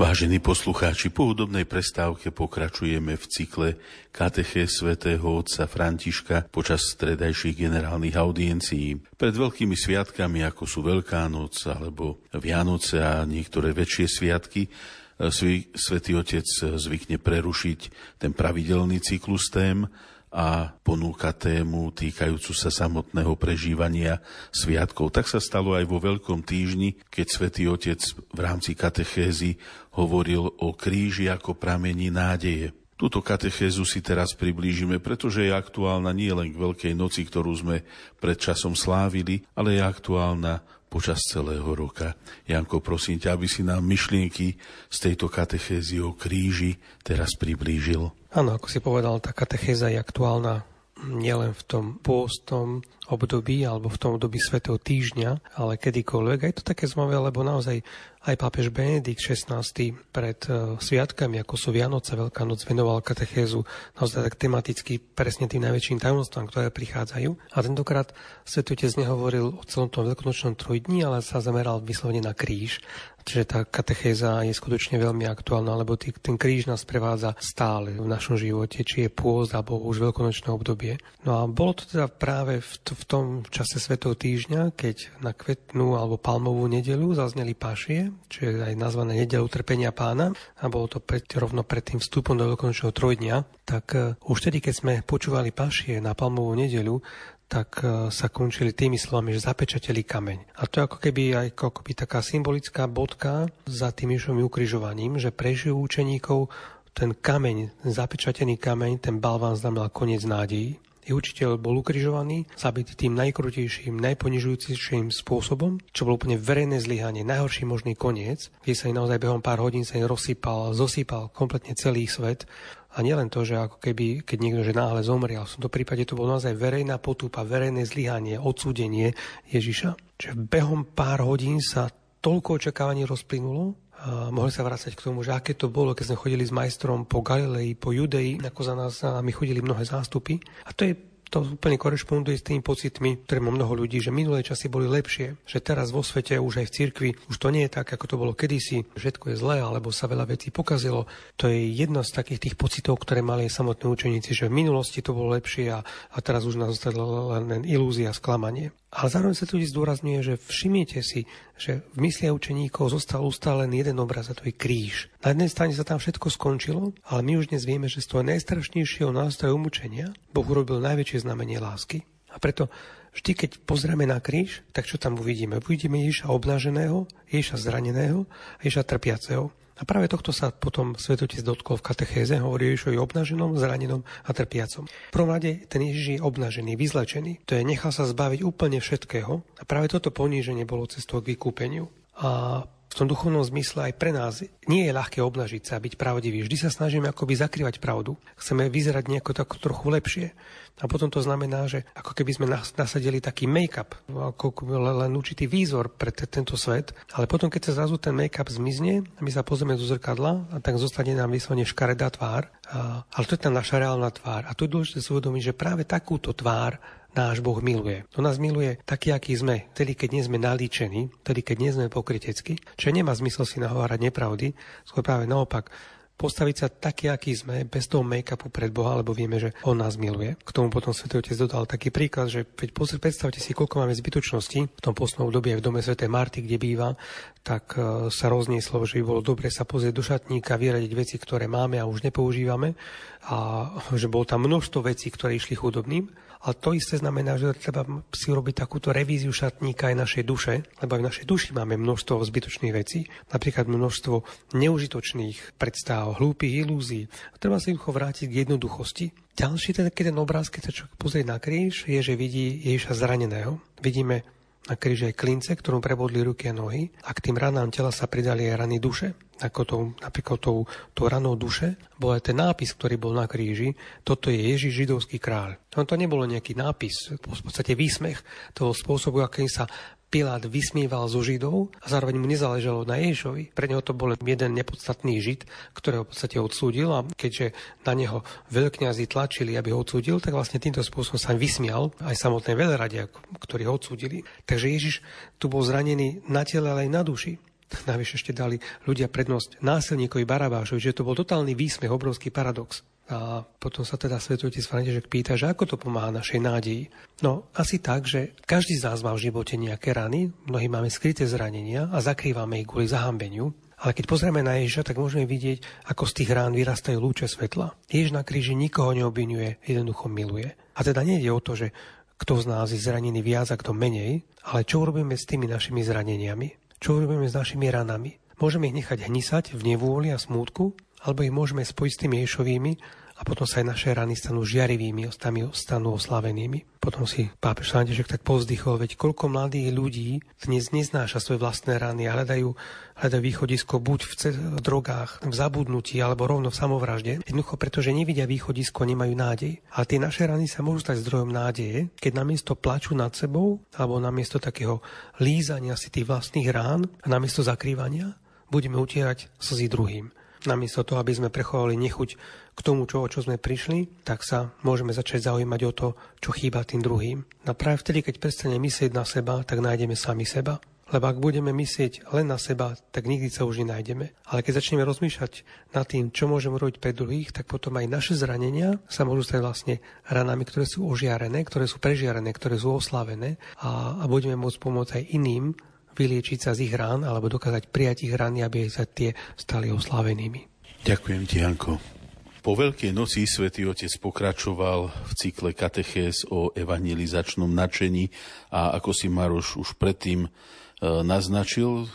Vážení poslucháči, po hudobnej prestávke pokračujeme v cykle kateché svätého otca Františka počas stredajších generálnych audiencií. Pred veľkými sviatkami, ako sú Veľká noc alebo Vianoce a niektoré väčšie sviatky, svätý Otec zvykne prerušiť ten pravidelný cyklus tém a ponúka tému týkajúcu sa samotného prežívania sviatkov. Tak sa stalo aj vo Veľkom týždni, keď svätý Otec v rámci katechézy hovoril o kríži ako pramení nádeje. Túto katechézu si teraz priblížime, pretože je aktuálna nie len k Veľkej noci, ktorú sme pred časom slávili, ale je aktuálna počas celého roka. Janko, prosím ťa, aby si nám myšlienky z tejto katechézy o kríži teraz priblížil. Áno, ako si povedal, tá katechéza je aktuálna nielen v tom pôstom období alebo v tom období svetého týždňa, ale kedykoľvek. A je to také zaujímavé, lebo naozaj aj pápež Benedikt XVI pred uh, sviatkami, ako sú Vianoce, Veľká noc, venoval katechézu naozaj tak tematicky presne tým najväčším tajomstvám, ktoré prichádzajú. A tentokrát Svetý Otec nehovoril o celom tom veľkonočnom trojdni, ale sa zameral vyslovene na kríž. Čiže tá katechéza je skutočne veľmi aktuálna, lebo tý, ten kríž nás prevádza stále v našom živote, či je pôzd alebo už veľkonočné obdobie. No a bolo to teda práve v, v tom čase Svetého týždňa, keď na kvetnú alebo palmovú nedelu zazneli pašie, čo je aj nazvané nedelu trpenia pána a bolo to pred, rovno pred tým vstupom do veľkonočného trojdňa, tak uh, už tedy, keď sme počúvali pašie na palmovú nedelu, tak e, sa končili tými slovami, že zapečateli kameň. A to je ako keby aj ako keby taká symbolická bodka za tým Ježovým ukrižovaním, že prežijú učeníkov ten kameň, zapečatený kameň, ten balván znamenal koniec nádejí. Ich učiteľ bol ukrižovaný, zabitý tým najkrutejším, najponižujúcejším spôsobom, čo bolo úplne verejné zlyhanie, najhorší možný koniec, kde sa naozaj behom pár hodín sa rozsypal, zosýpal kompletne celý svet a nielen to, že ako keby, keď niekto že náhle zomrel, v tomto prípade to bolo naozaj verejná potúpa, verejné zlyhanie, odsúdenie Ježiša. Čiže behom pár hodín sa toľko očakávaní rozplynulo, a mohli sa vrácať k tomu, že aké to bolo, keď sme chodili s majstrom po Galilei, po Judei, ako za nás a my chodili mnohé zástupy. A to je to úplne korešponduje s tými pocitmi, ktoré má mnoho ľudí, že minulé časy boli lepšie, že teraz vo svete, už aj v cirkvi, už to nie je tak, ako to bolo kedysi, všetko je zlé, alebo sa veľa vecí pokazilo. To je jedno z takých tých pocitov, ktoré mali aj samotní učeníci, že v minulosti to bolo lepšie a, a teraz už nás zostala len ilúzia, sklamanie. Ale zároveň sa tu zdôrazňuje, že všimnite si, že v mysli učeníkov zostal ustále len jeden obraz a to je kríž. Na jednej strane sa tam všetko skončilo, ale my už dnes vieme, že z toho najstrašnejšieho nástroja umúčenia Boh urobil najväčšie znamenie lásky. Preto vždy, keď pozrieme na kríž, tak čo tam uvidíme? Uvidíme Ježiša obnaženého, Ježiša zraneného a Ježiša trpiaceho. A práve tohto sa potom svetotec dotkol v katechéze, hovorí Ježišovi obnaženom, zranenom a trpiacom. V prvom rade ten Ježiš je obnažený, vyzlečený. To je nechal sa zbaviť úplne všetkého a práve toto poníženie bolo cestou k vykúpeniu. A v tom duchovnom zmysle aj pre nás nie je ľahké obnažiť sa a byť pravdivý. Vždy sa snažíme akoby zakrývať pravdu. Chceme vyzerať nejako tak trochu lepšie. A potom to znamená, že ako keby sme nasadili taký make-up, ako len určitý výzor pre t- tento svet. Ale potom, keď sa zrazu ten make-up zmizne, a my sa pozrieme do zrkadla, a tak zostane nám vyslovene škaredá tvár. A, ale to je tá naša reálna tvár. A tu je dôležité si uvedomiť, že práve takúto tvár náš Boh miluje. On nás miluje taký, aký sme, tedy keď nie sme nalíčení, tedy keď nie sme pokrytecky. Čiže nemá zmysel si nahovárať nepravdy, skôr práve naopak postaviť sa taký, aký sme, bez toho make-upu pred Boha, lebo vieme, že On nás miluje. K tomu potom Sv. Otec dodal taký príklad, že veď predstavte si, koľko máme zbytočnosti v tom poslednom období v dome Sv. Marty, kde býva, tak e, sa roznieslo, že by bolo dobre sa pozrieť do šatníka, vyradiť veci, ktoré máme a už nepoužívame a že bolo tam množstvo vecí, ktoré išli chudobným a to isté znamená, že treba si urobiť takúto revíziu šatníka aj našej duše, lebo aj v našej duši máme množstvo zbytočných vecí, napríklad množstvo neužitočných predstav, hlúpych ilúzií. A treba sa jednoducho vrátiť k jednoduchosti. Ďalší ten, keď ten obraz, keď sa človek pozrie na kríž, je, že vidí Ježiša zraneného. Vidíme na kríži aj klince, ktorom prebodli ruky a nohy a k tým ranám tela sa pridali aj rany duše. Ako tou, napríklad tou, tou ranou duše bol aj ten nápis, ktorý bol na kríži, toto je Ježiš židovský kráľ. On to nebolo nejaký nápis, v podstate výsmech toho spôsobu, akým sa Pilát vysmieval zo Židov a zároveň mu nezáležalo na Ježišovi. Pre neho to bol jeden nepodstatný Žid, ktorého v podstate odsúdil a keďže na neho veľkňazi tlačili, aby ho odsúdil, tak vlastne týmto spôsobom sa vysmial aj samotné veľrade, ktorí ho odsúdili. Takže Ježiš tu bol zranený na tele, ale aj na duši. Navyše ešte dali ľudia prednosť násilníkovi Barabášovi, že to bol totálny výsmech, obrovský paradox. A potom sa teda svetotec František pýta, že ako to pomáha našej nádeji. No asi tak, že každý z nás má v živote nejaké rany, mnohí máme skryté zranenia a zakrývame ich kvôli zahambeniu. Ale keď pozrieme na Ježiša, tak môžeme vidieť, ako z tých rán vyrastajú lúče svetla. Ježiš na kríži nikoho neobvinuje, jednoducho miluje. A teda nejde o to, že kto z nás je zranený viac a kto menej, ale čo urobíme s tými našimi zraneniami? Čo urobíme s našimi ranami? Môžeme ich nechať hnisať v nevôli a smútku, alebo ich môžeme spojiť s tými Ježovými a potom sa aj naše rany stanú žiarivými, ostami stanú oslavenými. Potom si pápež František tak povzdychol, veď koľko mladých ľudí dnes neznáša svoje vlastné rany a hľadajú, hľadajú východisko buď v, ce- v drogách, v zabudnutí alebo rovno v samovražde. Jednoducho, pretože nevidia východisko, nemajú nádej. A tie naše rany sa môžu stať zdrojom nádeje, keď namiesto plaču nad sebou alebo namiesto takého lízania si tých vlastných rán a namiesto zakrývania budeme utierať slzy druhým. Namiesto toho, aby sme prechovali nechuť k tomu, čo, o čo sme prišli, tak sa môžeme začať zaujímať o to, čo chýba tým druhým. A práve vtedy, keď prestaneme myslieť na seba, tak nájdeme sami seba. Lebo ak budeme myslieť len na seba, tak nikdy sa už nenájdeme. Ale keď začneme rozmýšľať nad tým, čo môžeme robiť pre druhých, tak potom aj naše zranenia sa môžu stať vlastne ranami, ktoré sú ožiarené, ktoré sú prežiarené, ktoré sú oslavené a, a budeme môcť pomôcť aj iným vyliečiť sa z ich rán alebo dokázať prijať ich rany, aby sa tie stali oslavenými. Ďakujem ti, Janko. Po Veľkej noci svätý Otec pokračoval v cykle katechéz o evangelizačnom načení a ako si Maroš už predtým e, naznačil,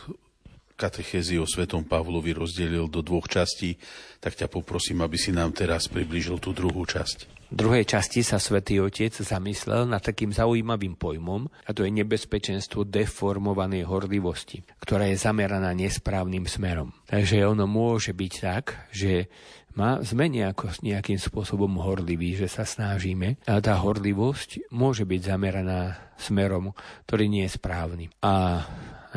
katechézy o svetom Pavlovi rozdelil do dvoch častí, tak ťa poprosím, aby si nám teraz priblížil tú druhú časť. V druhej časti sa svätý Otec zamyslel nad takým zaujímavým pojmom, a to je nebezpečenstvo deformovanej horlivosti, ktorá je zameraná nesprávnym smerom. Takže ono môže byť tak, že má, sme nejako, nejakým spôsobom horliví, že sa snažíme, a tá horlivosť môže byť zameraná smerom, ktorý nie je správny. A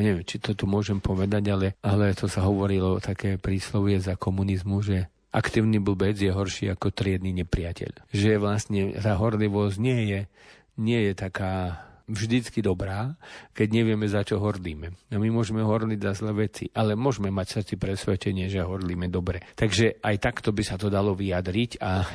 neviem, či to tu môžem povedať, ale, ale to sa hovorilo také príslovie za komunizmu, že aktívny blbec je horší ako triedny nepriateľ. Že vlastne tá horlivosť nie je, nie je taká vždycky dobrá, keď nevieme, za čo hordíme. A my môžeme horliť za zlé veci, ale môžeme mať srdci presvedčenie, že horlíme dobre. Takže aj takto by sa to dalo vyjadriť a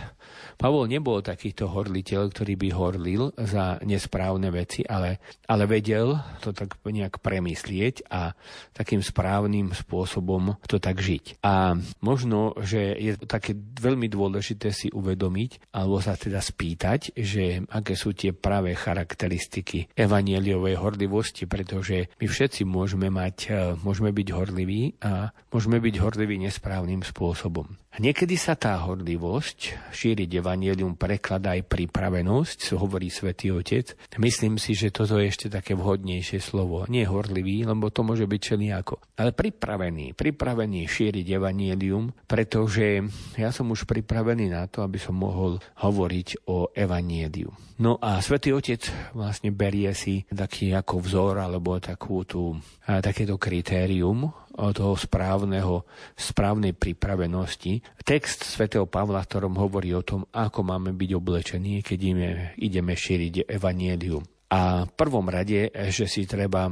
Pavol nebol takýto horliteľ, ktorý by horlil za nesprávne veci, ale, ale vedel to tak nejak premyslieť a takým správnym spôsobom to tak žiť. A možno, že je také veľmi dôležité si uvedomiť, alebo sa teda spýtať, že aké sú tie práve charakteristiky evanieliovej horlivosti, pretože my všetci môžeme mať, môžeme byť horliví a môžeme byť horliví nesprávnym spôsobom. Niekedy sa tá horlivosť šíriť evanielium prekladá aj pripravenosť, hovorí svätý Otec. Myslím si, že toto je ešte také vhodnejšie slovo. Nie horlivý, lebo to môže byť čeliako. Ale pripravený. Pripravený šíriť evanielium, pretože ja som už pripravený na to, aby som mohol hovoriť o evanieliu. No a svätý Otec vlastne berie si taký ako vzor alebo takú tú, takéto kritérium toho správneho, správnej pripravenosti. Text svätého Pavla, v ktorom hovorí o tom, ako máme byť oblečení, keď ideme, ideme šíriť evanielium. A v prvom rade, že si treba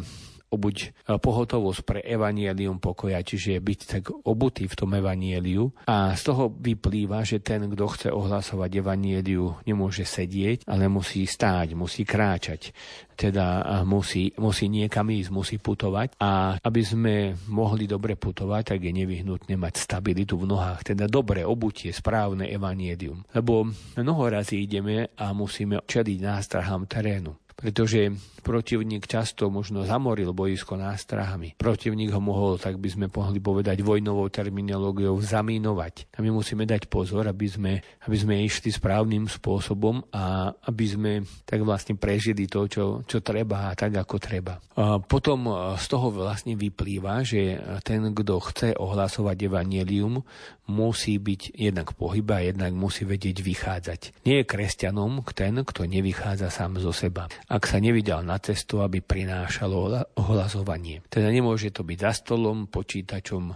obuť e, pohotovosť pre evanielium pokoja, čiže byť tak obutý v tom evanieliu. A z toho vyplýva, že ten, kto chce ohlasovať evanieliu, nemôže sedieť, ale musí stáť, musí kráčať. Teda musí, musí niekam ísť, musí putovať. A aby sme mohli dobre putovať, tak je nevyhnutné mať stabilitu v nohách. Teda dobre obutie, správne evanielium. Lebo mnoho razy ideme a musíme čeliť nástrahám terénu pretože protivník často možno zamoril boisko nástrahami. Protivník ho mohol, tak by sme mohli povedať, vojnovou terminológiou zamínovať. A my musíme dať pozor, aby sme, aby sme išli správnym spôsobom a aby sme tak vlastne prežili to, čo, čo treba a tak, ako treba. A potom z toho vlastne vyplýva, že ten, kto chce ohlasovať evanielium, musí byť jednak pohyba, jednak musí vedieť vychádzať. Nie je kresťanom ten, kto nevychádza sám zo seba. Ak sa nevydal na cestu, aby prinášalo ohlasovanie. Teda nemôže to byť za stolom, počítačom,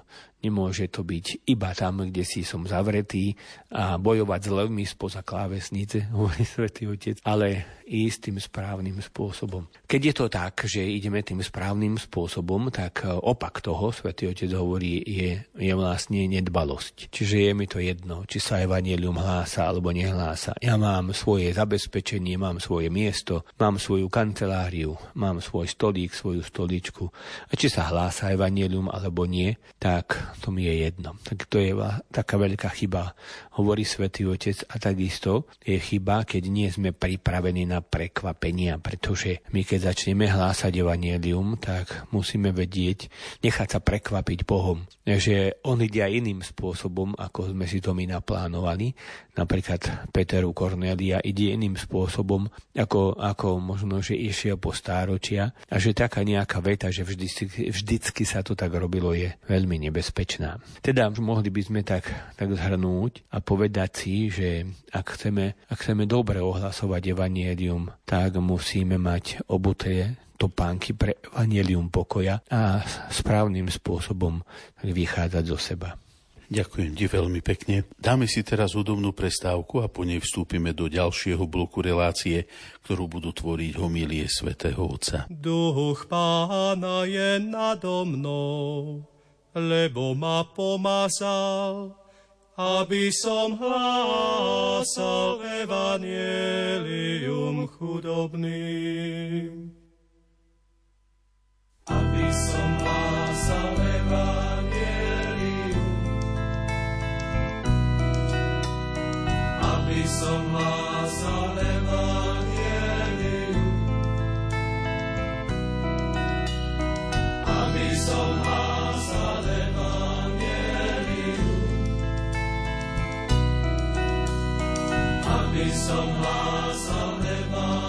Nemôže to byť iba tam, kde si som zavretý a bojovať s levmi spoza klávesnice, hovorí Svetý Otec, ale ísť tým správnym spôsobom. Keď je to tak, že ideme tým správnym spôsobom, tak opak toho, Svetý Otec hovorí, je, je vlastne nedbalosť. Čiže je mi to jedno, či sa evanelium hlása alebo nehlása. Ja mám svoje zabezpečenie, mám svoje miesto, mám svoju kanceláriu, mám svoj stolík, svoju stoličku. A či sa hlása evanelium alebo nie, tak to mi je jedno. Tak to je taká veľká chyba, hovorí Svetý Otec. A takisto je chyba, keď nie sme pripravení na prekvapenia, pretože my keď začneme hlásať evanielium, tak musíme vedieť, nechať sa prekvapiť Bohom, že on ide aj iným spôsobom, ako sme si to my naplánovali. Napríklad Peteru Cornelia ide iným spôsobom, ako, ako možno, že išiel po stáročia a že taká nejaká veta, že vždy, vždycky sa to tak robilo, je veľmi nebezpečná. Teda mohli by sme tak, tak zhrnúť a povedať si, že ak chceme, ak chceme dobre ohlasovať evanielium, tak musíme mať obuté topánky pre evanielium pokoja a správnym spôsobom vychádzať zo seba. Ďakujem ti veľmi pekne. Dáme si teraz hudobnú prestávku a po nej vstúpime do ďalšieho bloku relácie, ktorú budú tvoriť homílie svätého Otca. Duch pána je nado mnou, lebo ma pomazal, aby som hlásal evanielium chudobným. Aby som hlásal evanielium som hlásal Aby som hlásal Evangelium.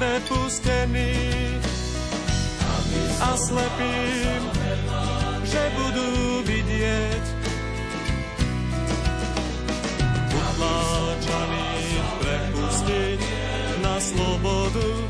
prepustení a slepým, že budú vidieť. Utláčaných prepustiť na slobodu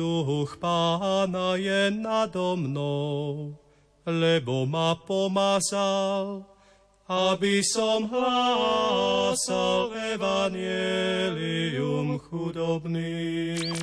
Duch pána je nado mnou, lebo ma pomazal, aby som hlásal evanielium chudobným.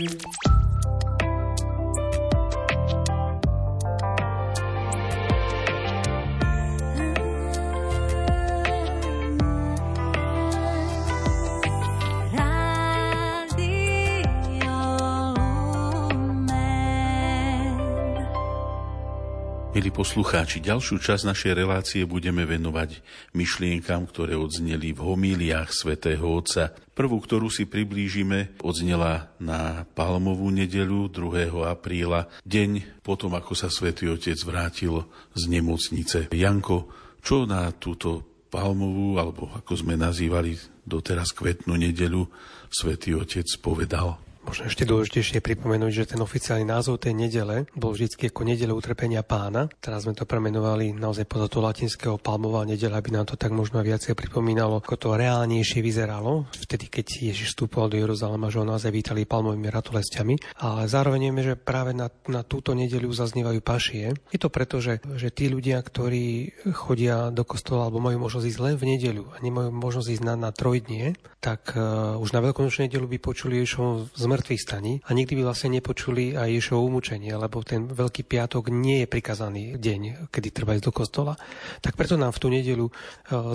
Milí poslucháči, ďalšiu časť našej relácie budeme venovať myšlienkam, ktoré odzneli v homíliách svätého Otca. Prvú, ktorú si priblížime, odznela na Palmovú nedelu 2. apríla, deň potom, ako sa svätý Otec vrátil z nemocnice. Janko, čo na túto Palmovú, alebo ako sme nazývali doteraz kvetnú nedelu, svätý Otec povedal? Možno ešte dôležitejšie pripomenúť, že ten oficiálny názov tej nedele bol vždy ako nedele utrpenia pána. Teraz sme to premenovali naozaj podľa toho latinského palmová nedela, aby nám to tak možno viacej pripomínalo, ako to reálnejšie vyzeralo. Vtedy, keď Ježiš vstúpol do Jeruzalema, že ho naozaj vítali palmovými ratolestiami. Ale zároveň vieme, že práve na, na túto nedeľu zaznievajú pašie. Je to preto, že, že tí ľudia, ktorí chodia do kostola alebo majú možnosť ísť len v nedeľu a nemajú možnosť ísť na, na trojdnie, tak uh, už na veľkonočnú nedeľu by počuli Ježišov zmr mŕtvych staní a nikdy by vlastne nepočuli aj Ješovo umúčenie, lebo ten Veľký piatok nie je prikazaný deň, kedy treba ísť do kostola. Tak preto nám v tú nedelu e,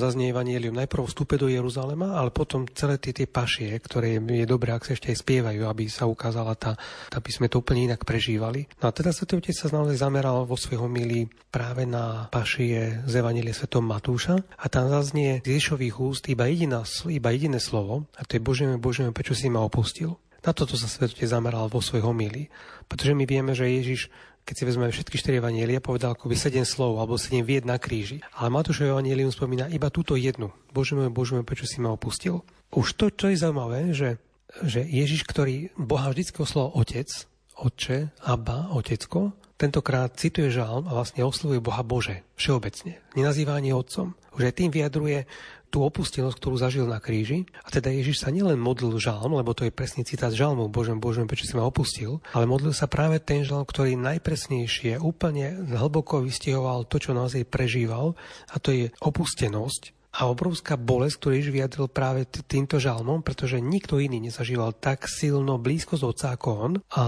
zaznie Evangelium najprv vstupe do Jeruzalema, ale potom celé tie, tie pašie, ktoré je dobré, ak sa ešte aj spievajú, aby sa ukázala tá, aby sme to úplne inak prežívali. No a teda Svetý Otec sa naozaj zameral vo svojho milí práve na pašie z Evangelie Svetom Matúša a tam zaznie z Ježových úst iba, jediná, iba jediné slovo a to je Božeme, Božeme, prečo si ma opustil. Na toto sa svetotec zameral vo svojho homílii. Pretože my vieme, že Ježiš, keď si vezmeme všetky štyri evanielia, povedal akoby sedem slov alebo sedem vied na kríži. Ale Matúšové evanielium spomína iba túto jednu. Bože môj, Bože môj, prečo si ma opustil? Už to, čo je zaujímavé, že, že Ježiš, ktorý Boha vždy oslovoval Otec, Otče, Abba, Otecko, tentokrát cituje žalm a vlastne oslovuje Boha Bože, všeobecne. Nenazýva ani Otcom. Už aj tým vyjadruje tú opustenosť, ktorú zažil na kríži. A teda Ježiš sa nielen modlil žalm, lebo to je presný citát žalmu, Božem, Božem, prečo si ma opustil, ale modlil sa práve ten žalm, ktorý najpresnejšie, úplne hlboko vystihoval to, čo naozaj prežíval, a to je opustenosť, a obrovská bolesť, ktorú Ježiš vyjadril práve týmto žalmom, pretože nikto iný nezažíval tak silno blízko z otca ako on a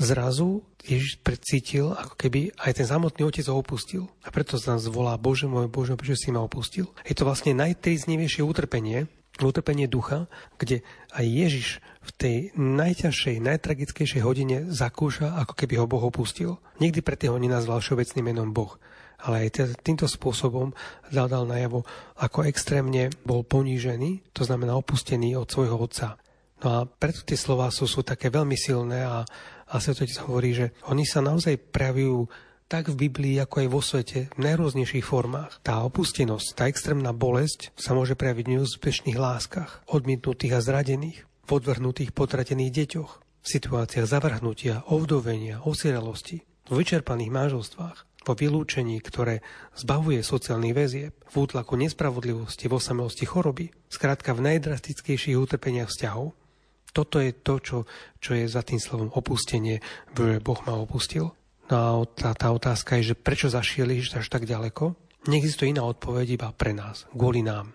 zrazu Ježiš precítil, ako keby aj ten samotný otec ho opustil. A preto sa nás volá, Bože môj, Bože, prečo si ma opustil? Je to vlastne najtriznivejšie utrpenie, utrpenie ducha, kde aj Ježiš v tej najťažšej, najtragickejšej hodine zakúša, ako keby ho Boh opustil. Nikdy predtým ho nenazval všeobecným menom Boh ale aj týmto spôsobom zadal najavo, ako extrémne bol ponížený, to znamená opustený od svojho otca. No a preto tie slova sú, sú také veľmi silné a a Svetotec hovorí, že oni sa naozaj prejavujú tak v Biblii, ako aj vo svete, v najrôznejších formách. Tá opustenosť, tá extrémna bolesť sa môže prejaviť v neúspešných láskach, odmietnutých a zradených, v odvrhnutých potratených deťoch, v situáciách zavrhnutia, ovdovenia, osierelosti, v vyčerpaných manželstvách, vo vylúčení, ktoré zbavuje sociálnych väzieb, v útlaku nespravodlivosti, v osamelosti choroby, skrátka v najdrastickejších utrpeniach vzťahov, toto je to, čo, čo je za tým slovom opustenie, že Boh ma opustil. No a tá, tá otázka je, že prečo zašiel Ježiš až tak ďaleko? Neexistuje iná odpoveď iba pre nás, kvôli nám.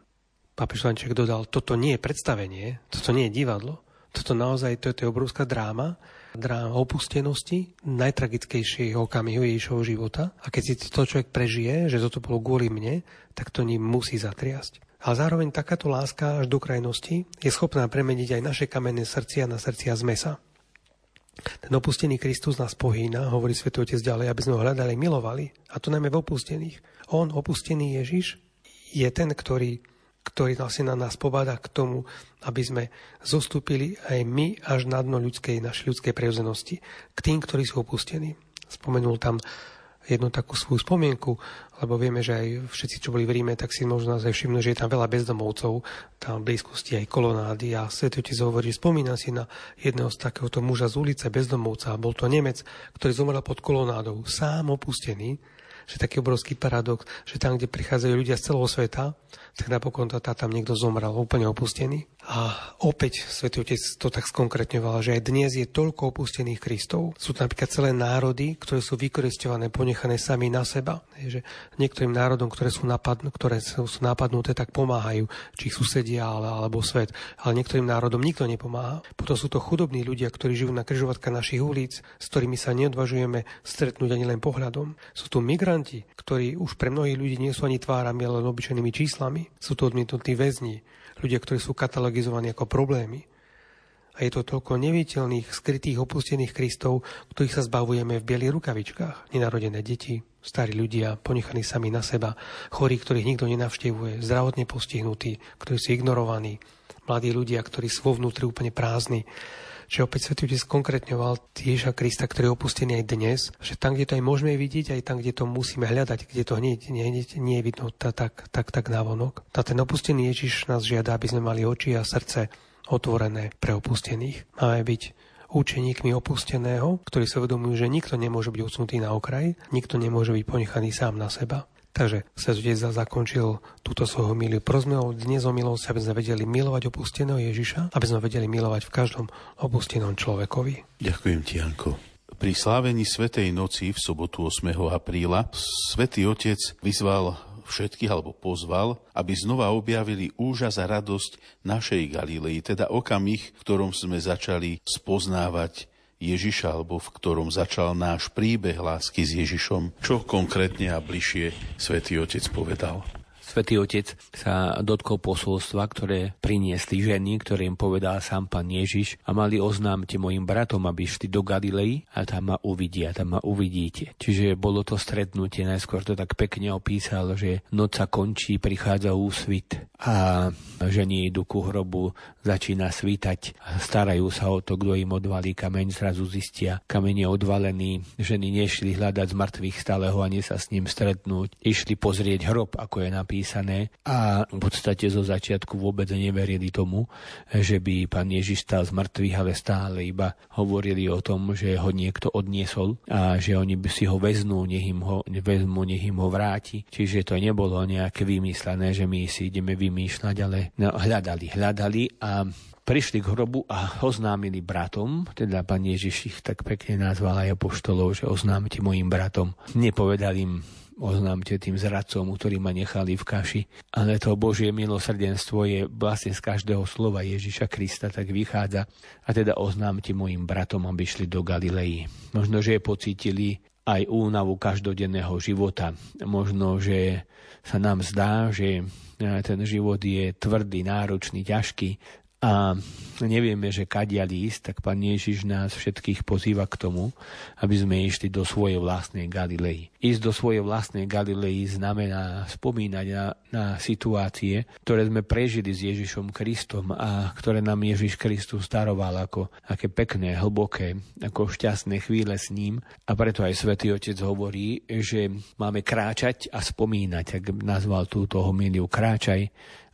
Pápež František dodal, toto nie je predstavenie, toto nie je divadlo, toto naozaj to je, to je obrovská dráma, dráma opustenosti, najtragickejšieho okamihu Ježišovho života. A keď si to človek prežije, že toto bolo kvôli mne, tak to ním musí zatriasť. Ale zároveň takáto láska až do krajnosti je schopná premeniť aj naše kamenné srdcia na srdcia z mesa. Ten opustený Kristus nás pohýna, hovorí Svetý Otec ďalej, aby sme ho hľadali, milovali. A to najmä v opustených. On, opustený Ježiš, je ten, ktorý, ktorý vlastne na nás pobáda k tomu, aby sme zostúpili aj my až na dno ľudskej, našej ľudskej prirodzenosti. K tým, ktorí sú opustení. Spomenul tam jednu takú svoju spomienku, lebo vieme, že aj všetci, čo boli v Ríme, tak si možno aj všimnú, že je tam veľa bezdomovcov, tam v blízkosti aj kolonády a Svetý Otec hovorí, že spomína si na jedného z takéhoto muža z ulice bezdomovca, bol to Nemec, ktorý zomrel pod kolonádou, sám opustený, že taký obrovský paradox, že tam, kde prichádzajú ľudia z celého sveta, tak napokon tá, tam niekto zomrel, úplne opustený. A opäť Svetý Otec to tak skonkretňoval, že aj dnes je toľko opustených Kristov. Sú to napríklad celé národy, ktoré sú vykoristované, ponechané sami na seba. Že niektorým národom, ktoré sú, napadn- ktoré sú, sú napadnuté, tak pomáhajú, či susedia ale, alebo svet. Ale niektorým národom nikto nepomáha. Potom sú to chudobní ľudia, ktorí žijú na križovatkách našich ulic, s ktorými sa neodvažujeme stretnúť ani len pohľadom. Sú tu migranti, ktorí už pre mnohých ľudí nie sú ani tvárami, ale obyčajnými číslami. Sú to odmietnutí väzni, ľudia, ktorí sú katalogizovaní ako problémy. A je to toľko neviditeľných, skrytých, opustených Kristov, ktorých sa zbavujeme v bielých rukavičkách. Nenarodené deti, starí ľudia, ponechaní sami na seba, chorí, ktorých nikto nenavštevuje, zdravotne postihnutí, ktorí sú ignorovaní, mladí ľudia, ktorí sú vo vnútri úplne prázdni. Čiže opäť Svetý Otec konkrétňoval Ježa Krista, ktorý je opustený aj dnes, že tam, kde to aj môžeme vidieť, aj tam, kde to musíme hľadať, kde to nie, nie, nie, je vidno tak, tak, tak, tak návonok. A ten opustený Ježiš nás žiada, aby sme mali oči a srdce otvorené pre opustených. Máme byť učeníkmi opusteného, ktorí sa vedomujú, že nikto nemôže byť odsunutý na okraj, nikto nemôže byť ponechaný sám na seba. Takže sa Otec zakončil túto svoju miliu. Prosme dnes o milosť, aby sme vedeli milovať opusteného Ježiša, aby sme vedeli milovať v každom opustenom človekovi. Ďakujem ti, Janko. Pri slávení Svetej noci v sobotu 8. apríla Svetý Otec vyzval všetkých alebo pozval, aby znova objavili úžas a radosť našej Galilei, teda okamih, v ktorom sme začali spoznávať Ježiša, alebo v ktorom začal náš príbeh lásky s Ježišom. Čo konkrétne a bližšie svätý Otec povedal? Svetý Otec sa dotkol posolstva, ktoré priniesli ženy, ktoré im povedal sám pán Ježiš a mali oznámte mojim bratom, aby šli do Galilei a tam ma uvidia, tam ma uvidíte. Čiže bolo to stretnutie, najskôr to tak pekne opísal, že noc sa končí, prichádza úsvit a ženy idú ku hrobu, začína svítať, starajú sa o to, kto im odvalí kameň, zrazu zistia, kameň je odvalený, ženy nešli hľadať z mŕtvych stáleho ani sa s ním stretnúť, išli pozrieť hrob, ako je napísané napísané a v podstate zo začiatku vôbec neverili tomu, že by pán Ježiš stal z mŕtvych, ale stále iba hovorili o tom, že ho niekto odniesol a že oni by si ho veznú, nech im ho, vezmu, nech im ho vráti. Čiže to nebolo nejaké vymyslené, že my si ideme vymýšľať, ale no, hľadali, hľadali a prišli k hrobu a oznámili bratom, teda pán Ježiš ich tak pekne nazval aj apoštolov, že oznámte mojim bratom. Nepovedal im oznámte tým zradcom, ktorí ma nechali v kaši. Ale to Božie milosrdenstvo je vlastne z každého slova Ježiša Krista tak vychádza. A teda oznámte mojim bratom, aby šli do Galilei. Možno, že pocítili aj únavu každodenného života. Možno, že sa nám zdá, že ten život je tvrdý, náročný, ťažký a nevieme, že kadia ísť, tak Pán Ježiš nás všetkých pozýva k tomu, aby sme išli do svojej vlastnej Galilei. Ísť do svojej vlastnej Galilei znamená spomínať na, na situácie, ktoré sme prežili s Ježišom Kristom a ktoré nám Ježiš Kristus staroval ako aké pekné, hlboké, ako šťastné chvíle s ním. A preto aj Svetý Otec hovorí, že máme kráčať a spomínať, ak nazval túto homíliu kráčaj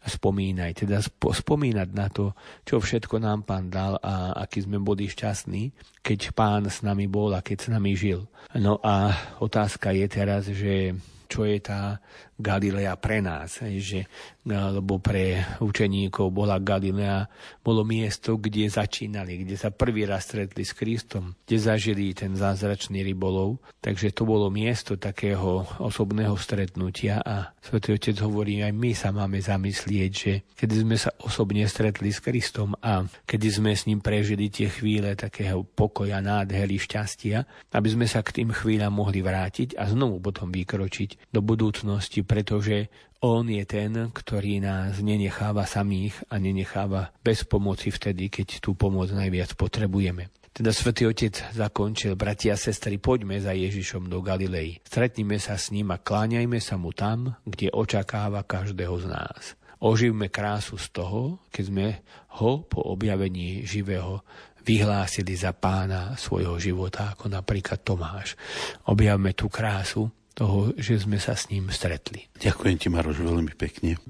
spomínaj, teda spomínať na to, čo všetko nám Pán dal a aký sme boli šťastní, keď Pán s nami bol a keď s nami žil. No a otázka je teraz, že čo je tá Galilea pre nás, že, lebo pre učeníkov bola Galilea, bolo miesto, kde začínali, kde sa prvý raz stretli s Kristom, kde zažili ten zázračný rybolov. Takže to bolo miesto takého osobného stretnutia a Svetý Otec hovorí, aj my sa máme zamyslieť, že kedy sme sa osobne stretli s Kristom a kedy sme s ním prežili tie chvíle takého pokoja, nádhery, šťastia, aby sme sa k tým chvíľam mohli vrátiť a znovu potom vykročiť do budúcnosti pretože on je ten, ktorý nás nenecháva samých a nenecháva bez pomoci vtedy, keď tú pomoc najviac potrebujeme. Teda svätý Otec zakončil, bratia a sestry, poďme za Ježišom do Galilei. Stretnime sa s ním a kláňajme sa mu tam, kde očakáva každého z nás. Oživme krásu z toho, keď sme ho po objavení živého vyhlásili za pána svojho života, ako napríklad Tomáš. Objavme tú krásu, toho, že sme sa s ním stretli. Ďakujem ti, Maroš, veľmi pekne.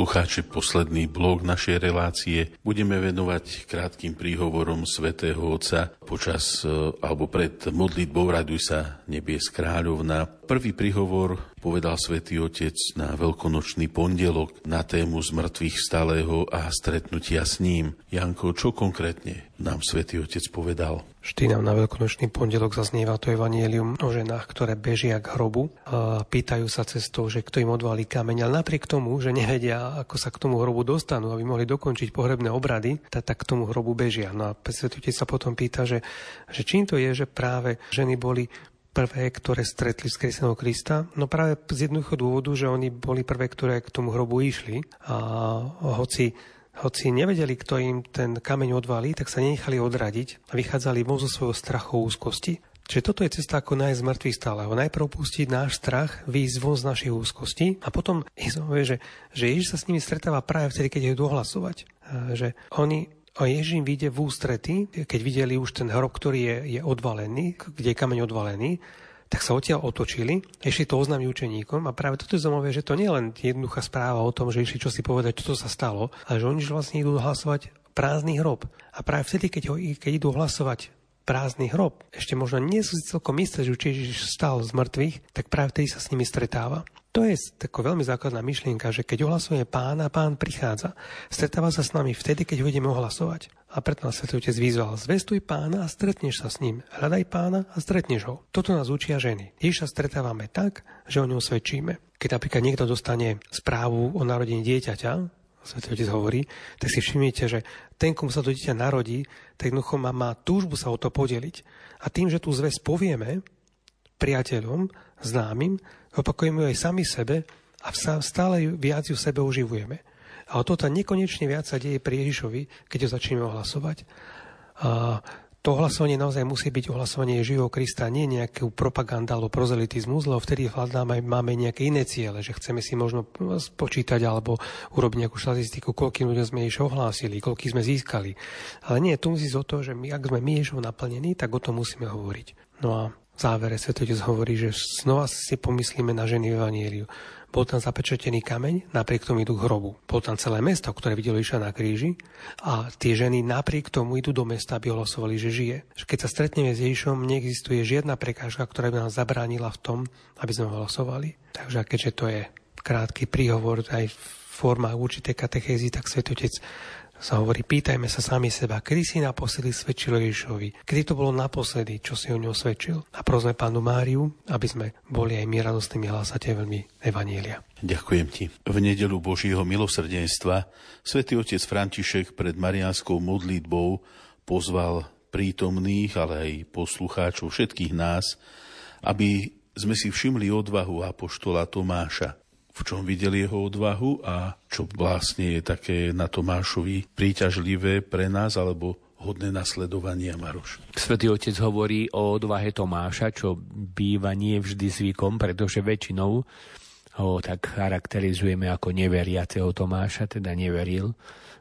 Poslucháči, posledný blok našej relácie. Budeme venovať krátkým príhovorom svätého Otca počas e, alebo pred modlitbou Raduj sa nebies kráľovna. Prvý príhovor povedal svätý Otec na veľkonočný pondelok na tému zmrtvých stalého a stretnutia s ním. Janko, čo konkrétne nám svätý Otec povedal? Vždy nám na veľkonočný pondelok zaznieva to evanielium o ženách, ktoré bežia k hrobu a pýtajú sa cestou, že kto im odvalí kameň. Ale napriek tomu, že nevedia, ako sa k tomu hrobu dostanú, aby mohli dokončiť pohrebné obrady, tak, tak k tomu hrobu bežia. No a svetý sa potom pýta, že, že čím to je, že práve ženy boli prvé, ktoré stretli skrieseného Krista? No práve z jednoduchého dôvodu, že oni boli prvé, ktoré k tomu hrobu išli. A hoci hoci nevedeli, kto im ten kameň odvalí, tak sa nenechali odradiť a vychádzali von zo svojho strachu úzkosti. Čiže toto je cesta, ako nájsť mŕtvych stáleho. Najprv pustiť náš strach, výjsť von z našej úzkosti a potom je, že, že Ježiš sa s nimi stretáva práve vtedy, keď je dohlasovať. Že oni a Ježiš im vyjde v ústrety, keď videli už ten hrob, ktorý je, je odvalený, kde je kameň odvalený, tak sa odtiaľ otočili, ešte to oznámi učeníkom a práve toto je zaujímavé, že to nie je len jednoduchá správa o tom, že išli čo si povedať, čo sa stalo, ale že oni vlastne idú hlasovať prázdny hrob. A práve vtedy, keď, ho, keď idú hlasovať prázdny hrob, ešte možno nie sú si celkom isté, že Ježiš stal z mŕtvych, tak práve vtedy sa s nimi stretáva. To je taká veľmi základná myšlienka, že keď ohlasuje pána, pán prichádza. Stretáva sa s nami vtedy, keď ho ideme ohlasovať. A preto nás Svetý Otec vyzval, zvestuj pána a stretneš sa s ním. Hľadaj pána a stretneš ho. Toto nás učia ženy. Ježiša stretávame tak, že o ňom svedčíme. Keď napríklad niekto dostane správu o narodení dieťaťa, Svetý Otec hovorí, tak si všimnite, že ten, komu sa to dieťa narodí, tak jednoducho má, má túžbu sa o to podeliť. A tým, že tú zväz povieme priateľom, známym, opakujeme ju aj sami sebe a stále viac ju sebe uživujeme. A o toto nekonečne viac sa deje pri Ježišovi, keď ho začneme ohlasovať. A to ohlasovanie naozaj musí byť ohlasovanie živého Krista, nie nejakú propagandu alebo prozelitizmus, lebo vtedy hľadáme, máme nejaké iné ciele, že chceme si možno spočítať alebo urobiť nejakú štatistiku, koľkým ľuďom sme Ježišov ohlásili, koľký sme získali. Ale nie, tu musí o to, že my, ak sme my Ježišov naplnení, tak o tom musíme hovoriť. No a závere Svetotec hovorí, že znova si pomyslíme na ženy Evangeliu. Bol tam zapečetený kameň, napriek tomu idú k hrobu. Bol tam celé mesto, ktoré videlo Iša na kríži a tie ženy napriek tomu idú do mesta, aby ohlasovali, že žije. Keď sa stretneme s Ježišom, neexistuje žiadna prekážka, ktorá by nás zabránila v tom, aby sme ohlasovali. Takže keďže to je krátky príhovor aj v formách určitej katechézy, tak Svetotec sa hovorí, pýtajme sa sami seba, kedy si naposledy svedčil Ježišovi, kedy to bolo naposledy, čo si o ňom svedčil. A prosme pánu Máriu, aby sme boli aj my radostnými hlasateľmi Evanielia. Ďakujem ti. V nedelu Božího milosrdenstva svätý otec František pred marianskou modlitbou pozval prítomných, ale aj poslucháčov všetkých nás, aby sme si všimli odvahu apoštola Tomáša, v čom videli jeho odvahu a čo vlastne je také na Tomášovi príťažlivé pre nás alebo hodné nasledovania, Maroš. Svetý Otec hovorí o odvahe Tomáša, čo býva nie vždy zvykom, pretože väčšinou ho tak charakterizujeme ako neveriaceho Tomáša, teda neveril,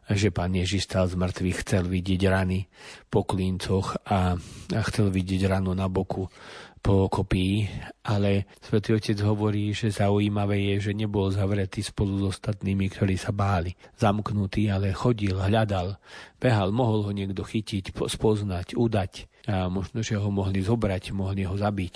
že pán Ježiš stal z mŕtvych, chcel vidieť rany po klíncoch a, a chcel vidieť ranu na boku po kopii, ale svätý Otec hovorí, že zaujímavé je, že nebol zavretý spolu s ostatnými, ktorí sa báli. Zamknutý, ale chodil, hľadal, behal, mohol ho niekto chytiť, spoznať, udať a možno, že ho mohli zobrať, mohli ho zabiť.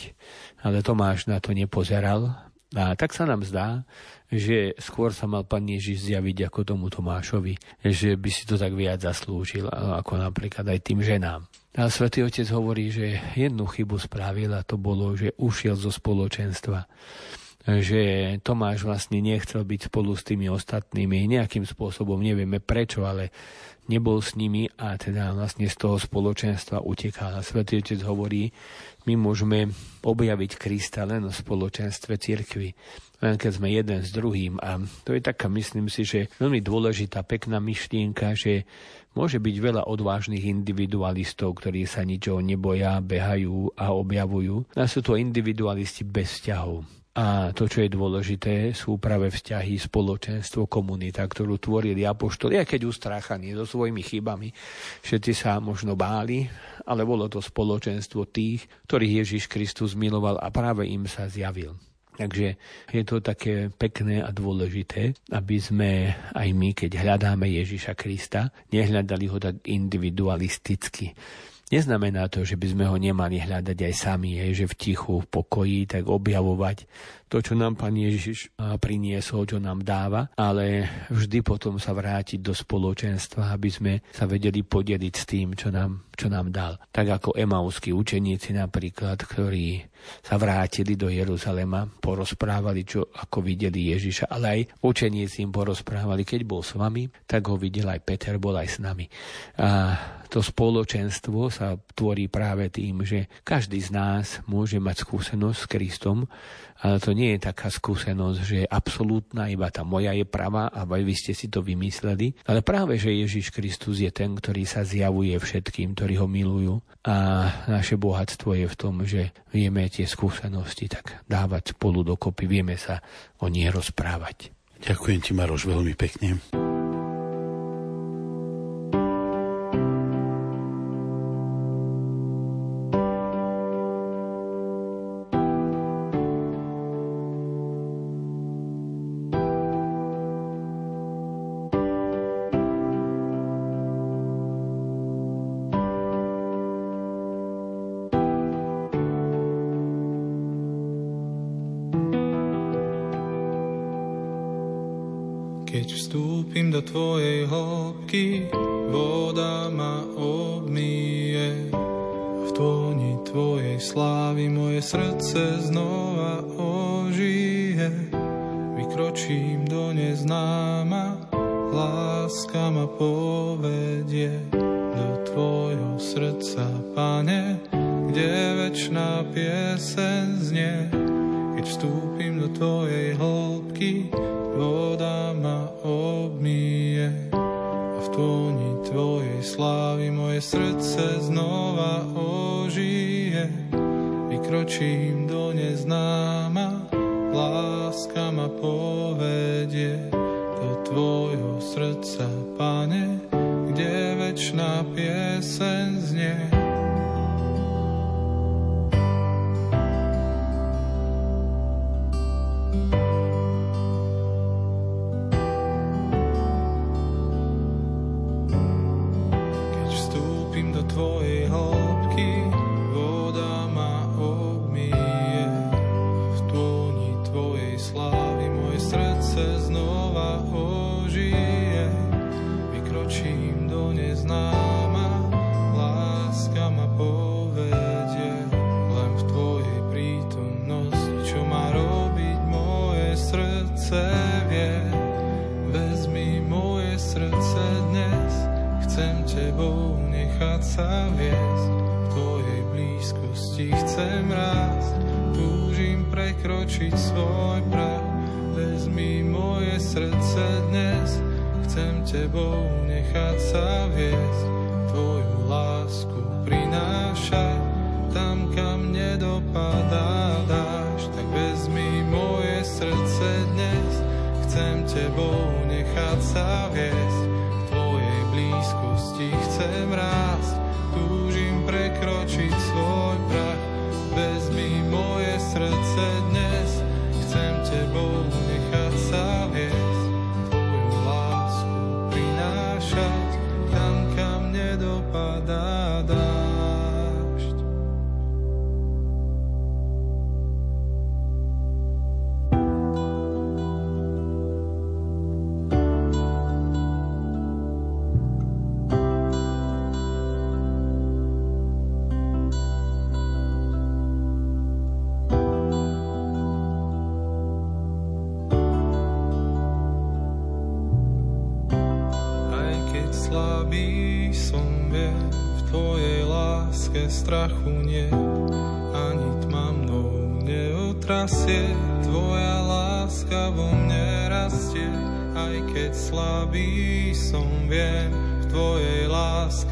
Ale Tomáš na to nepozeral a tak sa nám zdá, že skôr sa mal pán Ježiš zjaviť ako tomu Tomášovi, že by si to tak viac zaslúžil, ako napríklad aj tým ženám. A svätý Otec hovorí, že jednu chybu spravil a to bolo, že ušiel zo spoločenstva že Tomáš vlastne nechcel byť spolu s tými ostatnými nejakým spôsobom, nevieme prečo, ale nebol s nimi a teda vlastne z toho spoločenstva utekal. A Svetý Otec hovorí, my môžeme objaviť Krista len v spoločenstve cirkvi, len keď sme jeden s druhým. A to je taká, myslím si, že veľmi dôležitá, pekná myšlienka, že Môže byť veľa odvážnych individualistov, ktorí sa ničoho neboja, behajú a objavujú. A sú to individualisti bez vzťahov. A to, čo je dôležité, sú práve vzťahy, spoločenstvo, komunita, ktorú tvorili apoštoli, aj keď ustráchaní so svojimi chybami. Všetci sa možno báli, ale bolo to spoločenstvo tých, ktorých Ježiš Kristus miloval a práve im sa zjavil. Takže je to také pekné a dôležité, aby sme aj my, keď hľadáme Ježiša Krista, nehľadali ho tak individualisticky. Neznamená to, že by sme ho nemali hľadať aj sami, že v tichu, v pokoji, tak objavovať to, čo nám Pán Ježiš priniesol, čo nám dáva, ale vždy potom sa vrátiť do spoločenstva, aby sme sa vedeli podeliť s tým, čo nám, čo nám dal. Tak ako emauskí učeníci napríklad, ktorí sa vrátili do Jeruzalema, porozprávali, čo ako videli Ježiša, ale aj učeníci im porozprávali, keď bol s vami, tak ho videl aj Peter, bol aj s nami. A to spoločenstvo sa tvorí práve tým, že každý z nás môže mať skúsenosť s Kristom ale to nie je taká skúsenosť, že je absolútna, iba tá moja je pravá a vy ste si to vymysleli. Ale práve, že Ježiš Kristus je ten, ktorý sa zjavuje všetkým, ktorí ho milujú. A naše bohatstvo je v tom, že vieme tie skúsenosti tak dávať spolu dokopy, vieme sa o nich rozprávať. Ďakujem ti, Maroš, veľmi pekne.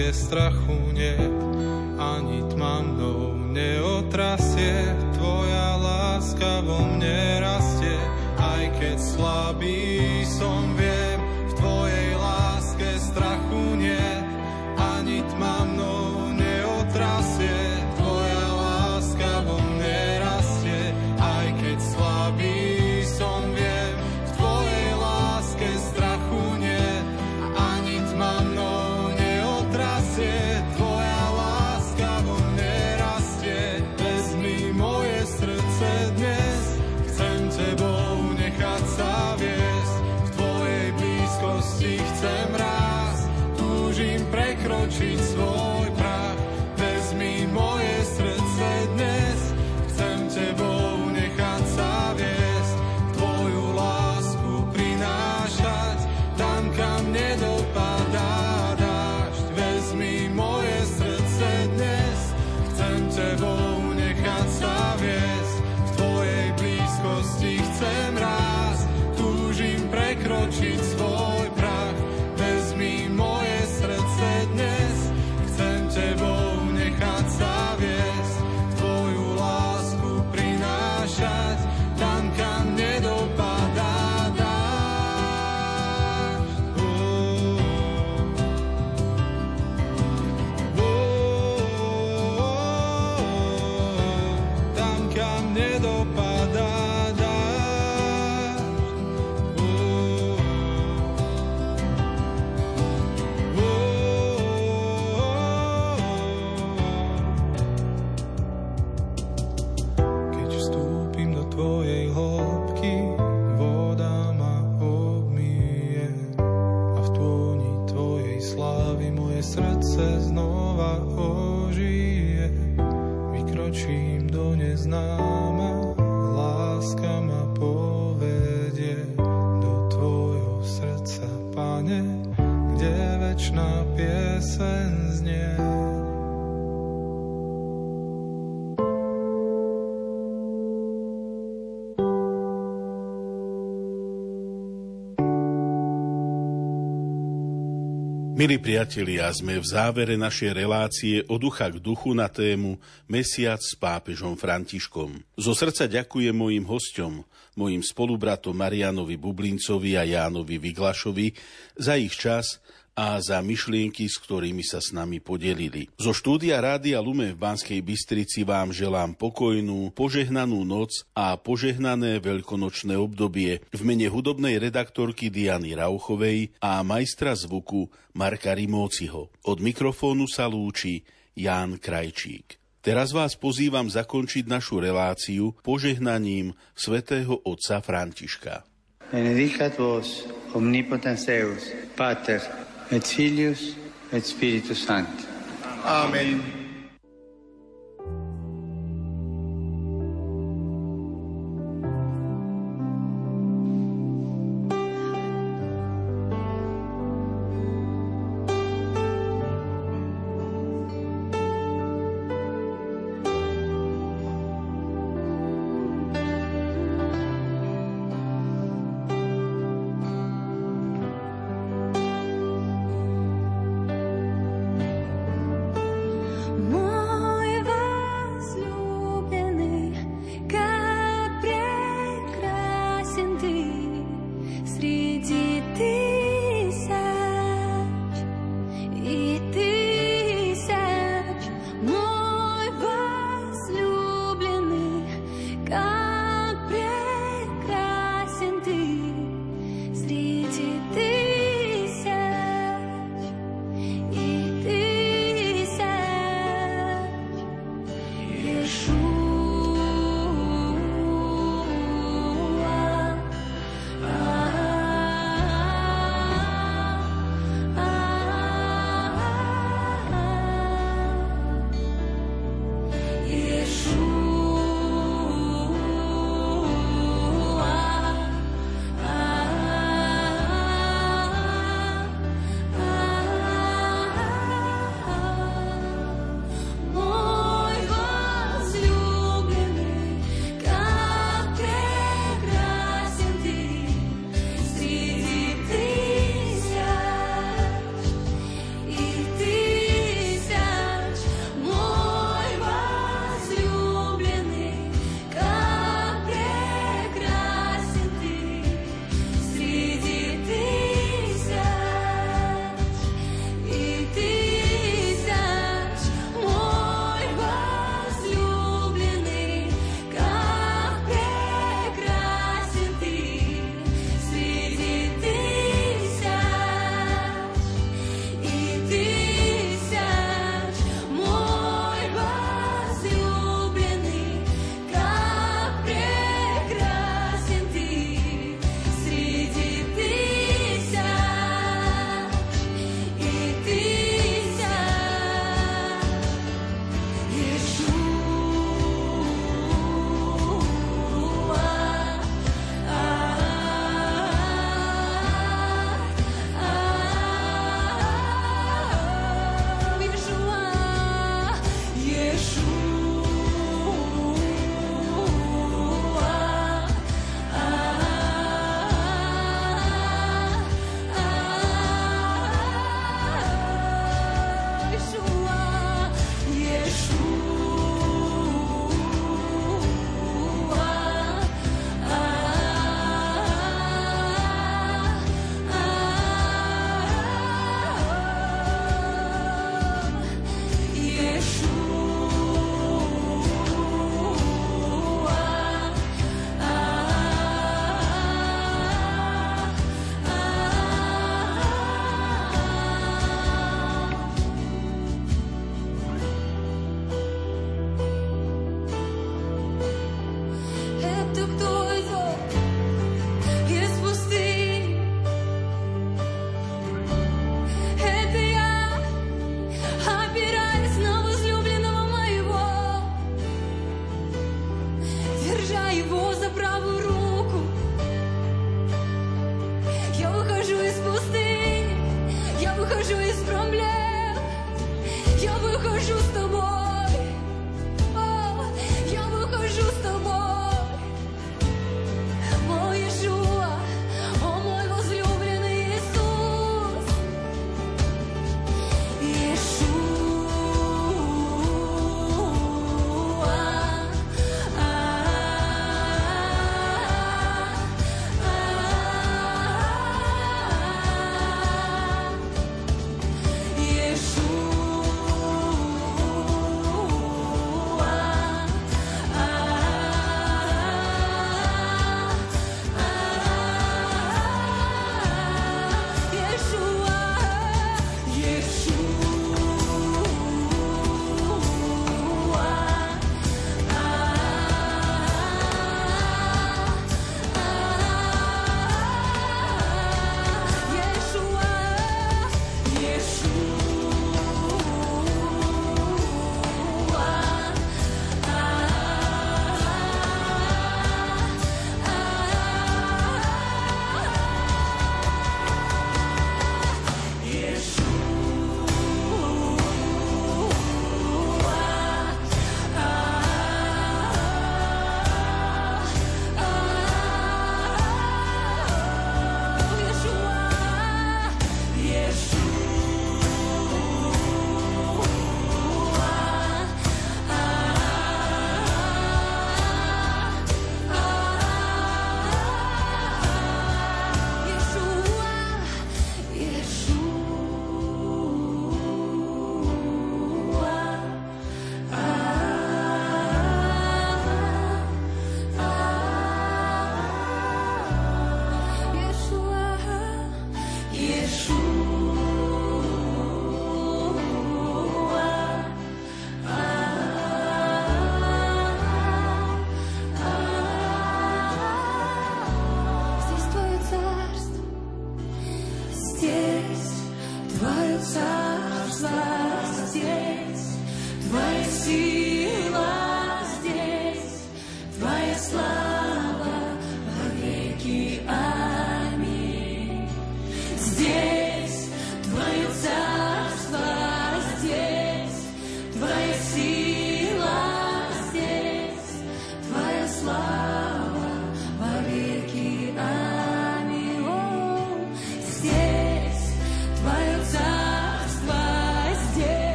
Láske strachu nie, Milí priatelia, sme v závere našej relácie o ducha k duchu na tému Mesiac s pápežom Františkom. Zo srdca ďakujem mojim hostom, mojim spolubratom Marianovi Bublincovi a Jánovi Vyglašovi za ich čas a za myšlienky, s ktorými sa s nami podelili. Zo štúdia Rádia Lume v Banskej Bystrici vám želám pokojnú, požehnanú noc a požehnané veľkonočné obdobie v mene hudobnej redaktorky Diany Rauchovej a majstra zvuku Marka Rimóciho. Od mikrofónu sa lúči Ján Krajčík. Teraz vás pozývam zakončiť našu reláciu požehnaním svätého otca Františka. Benedicat vos omnipotens Pater et Filius et Spiritus Sancti. Amen.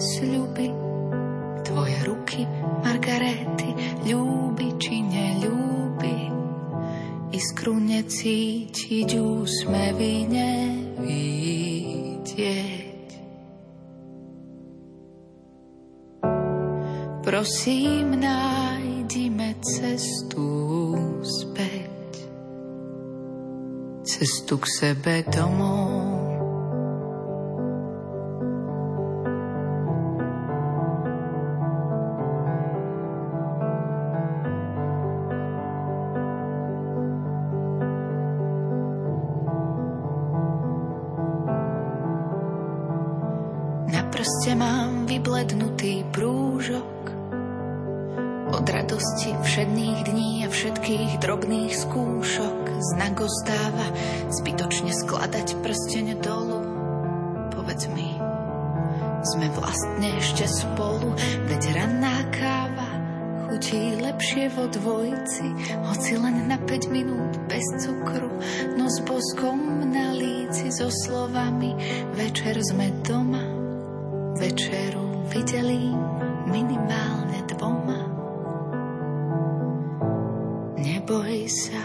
sľuby, tvoje ruky, Margarety, ľúbi či neľúbi. Iskru necítiť, úsmevy nevidieť. Prosím, nájdime cestu späť, cestu k sebe domov. Znak ostáva zbytočne skladať prstene dolu. Povedz mi, sme vlastne ešte spolu, veď ranná káva chutí lepšie vo dvojci, hoci len na 5 minút bez cukru, no s boskom na líci so slovami, večer sme doma večeru videli minimálne dvoma. Neboj sa,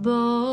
Boh je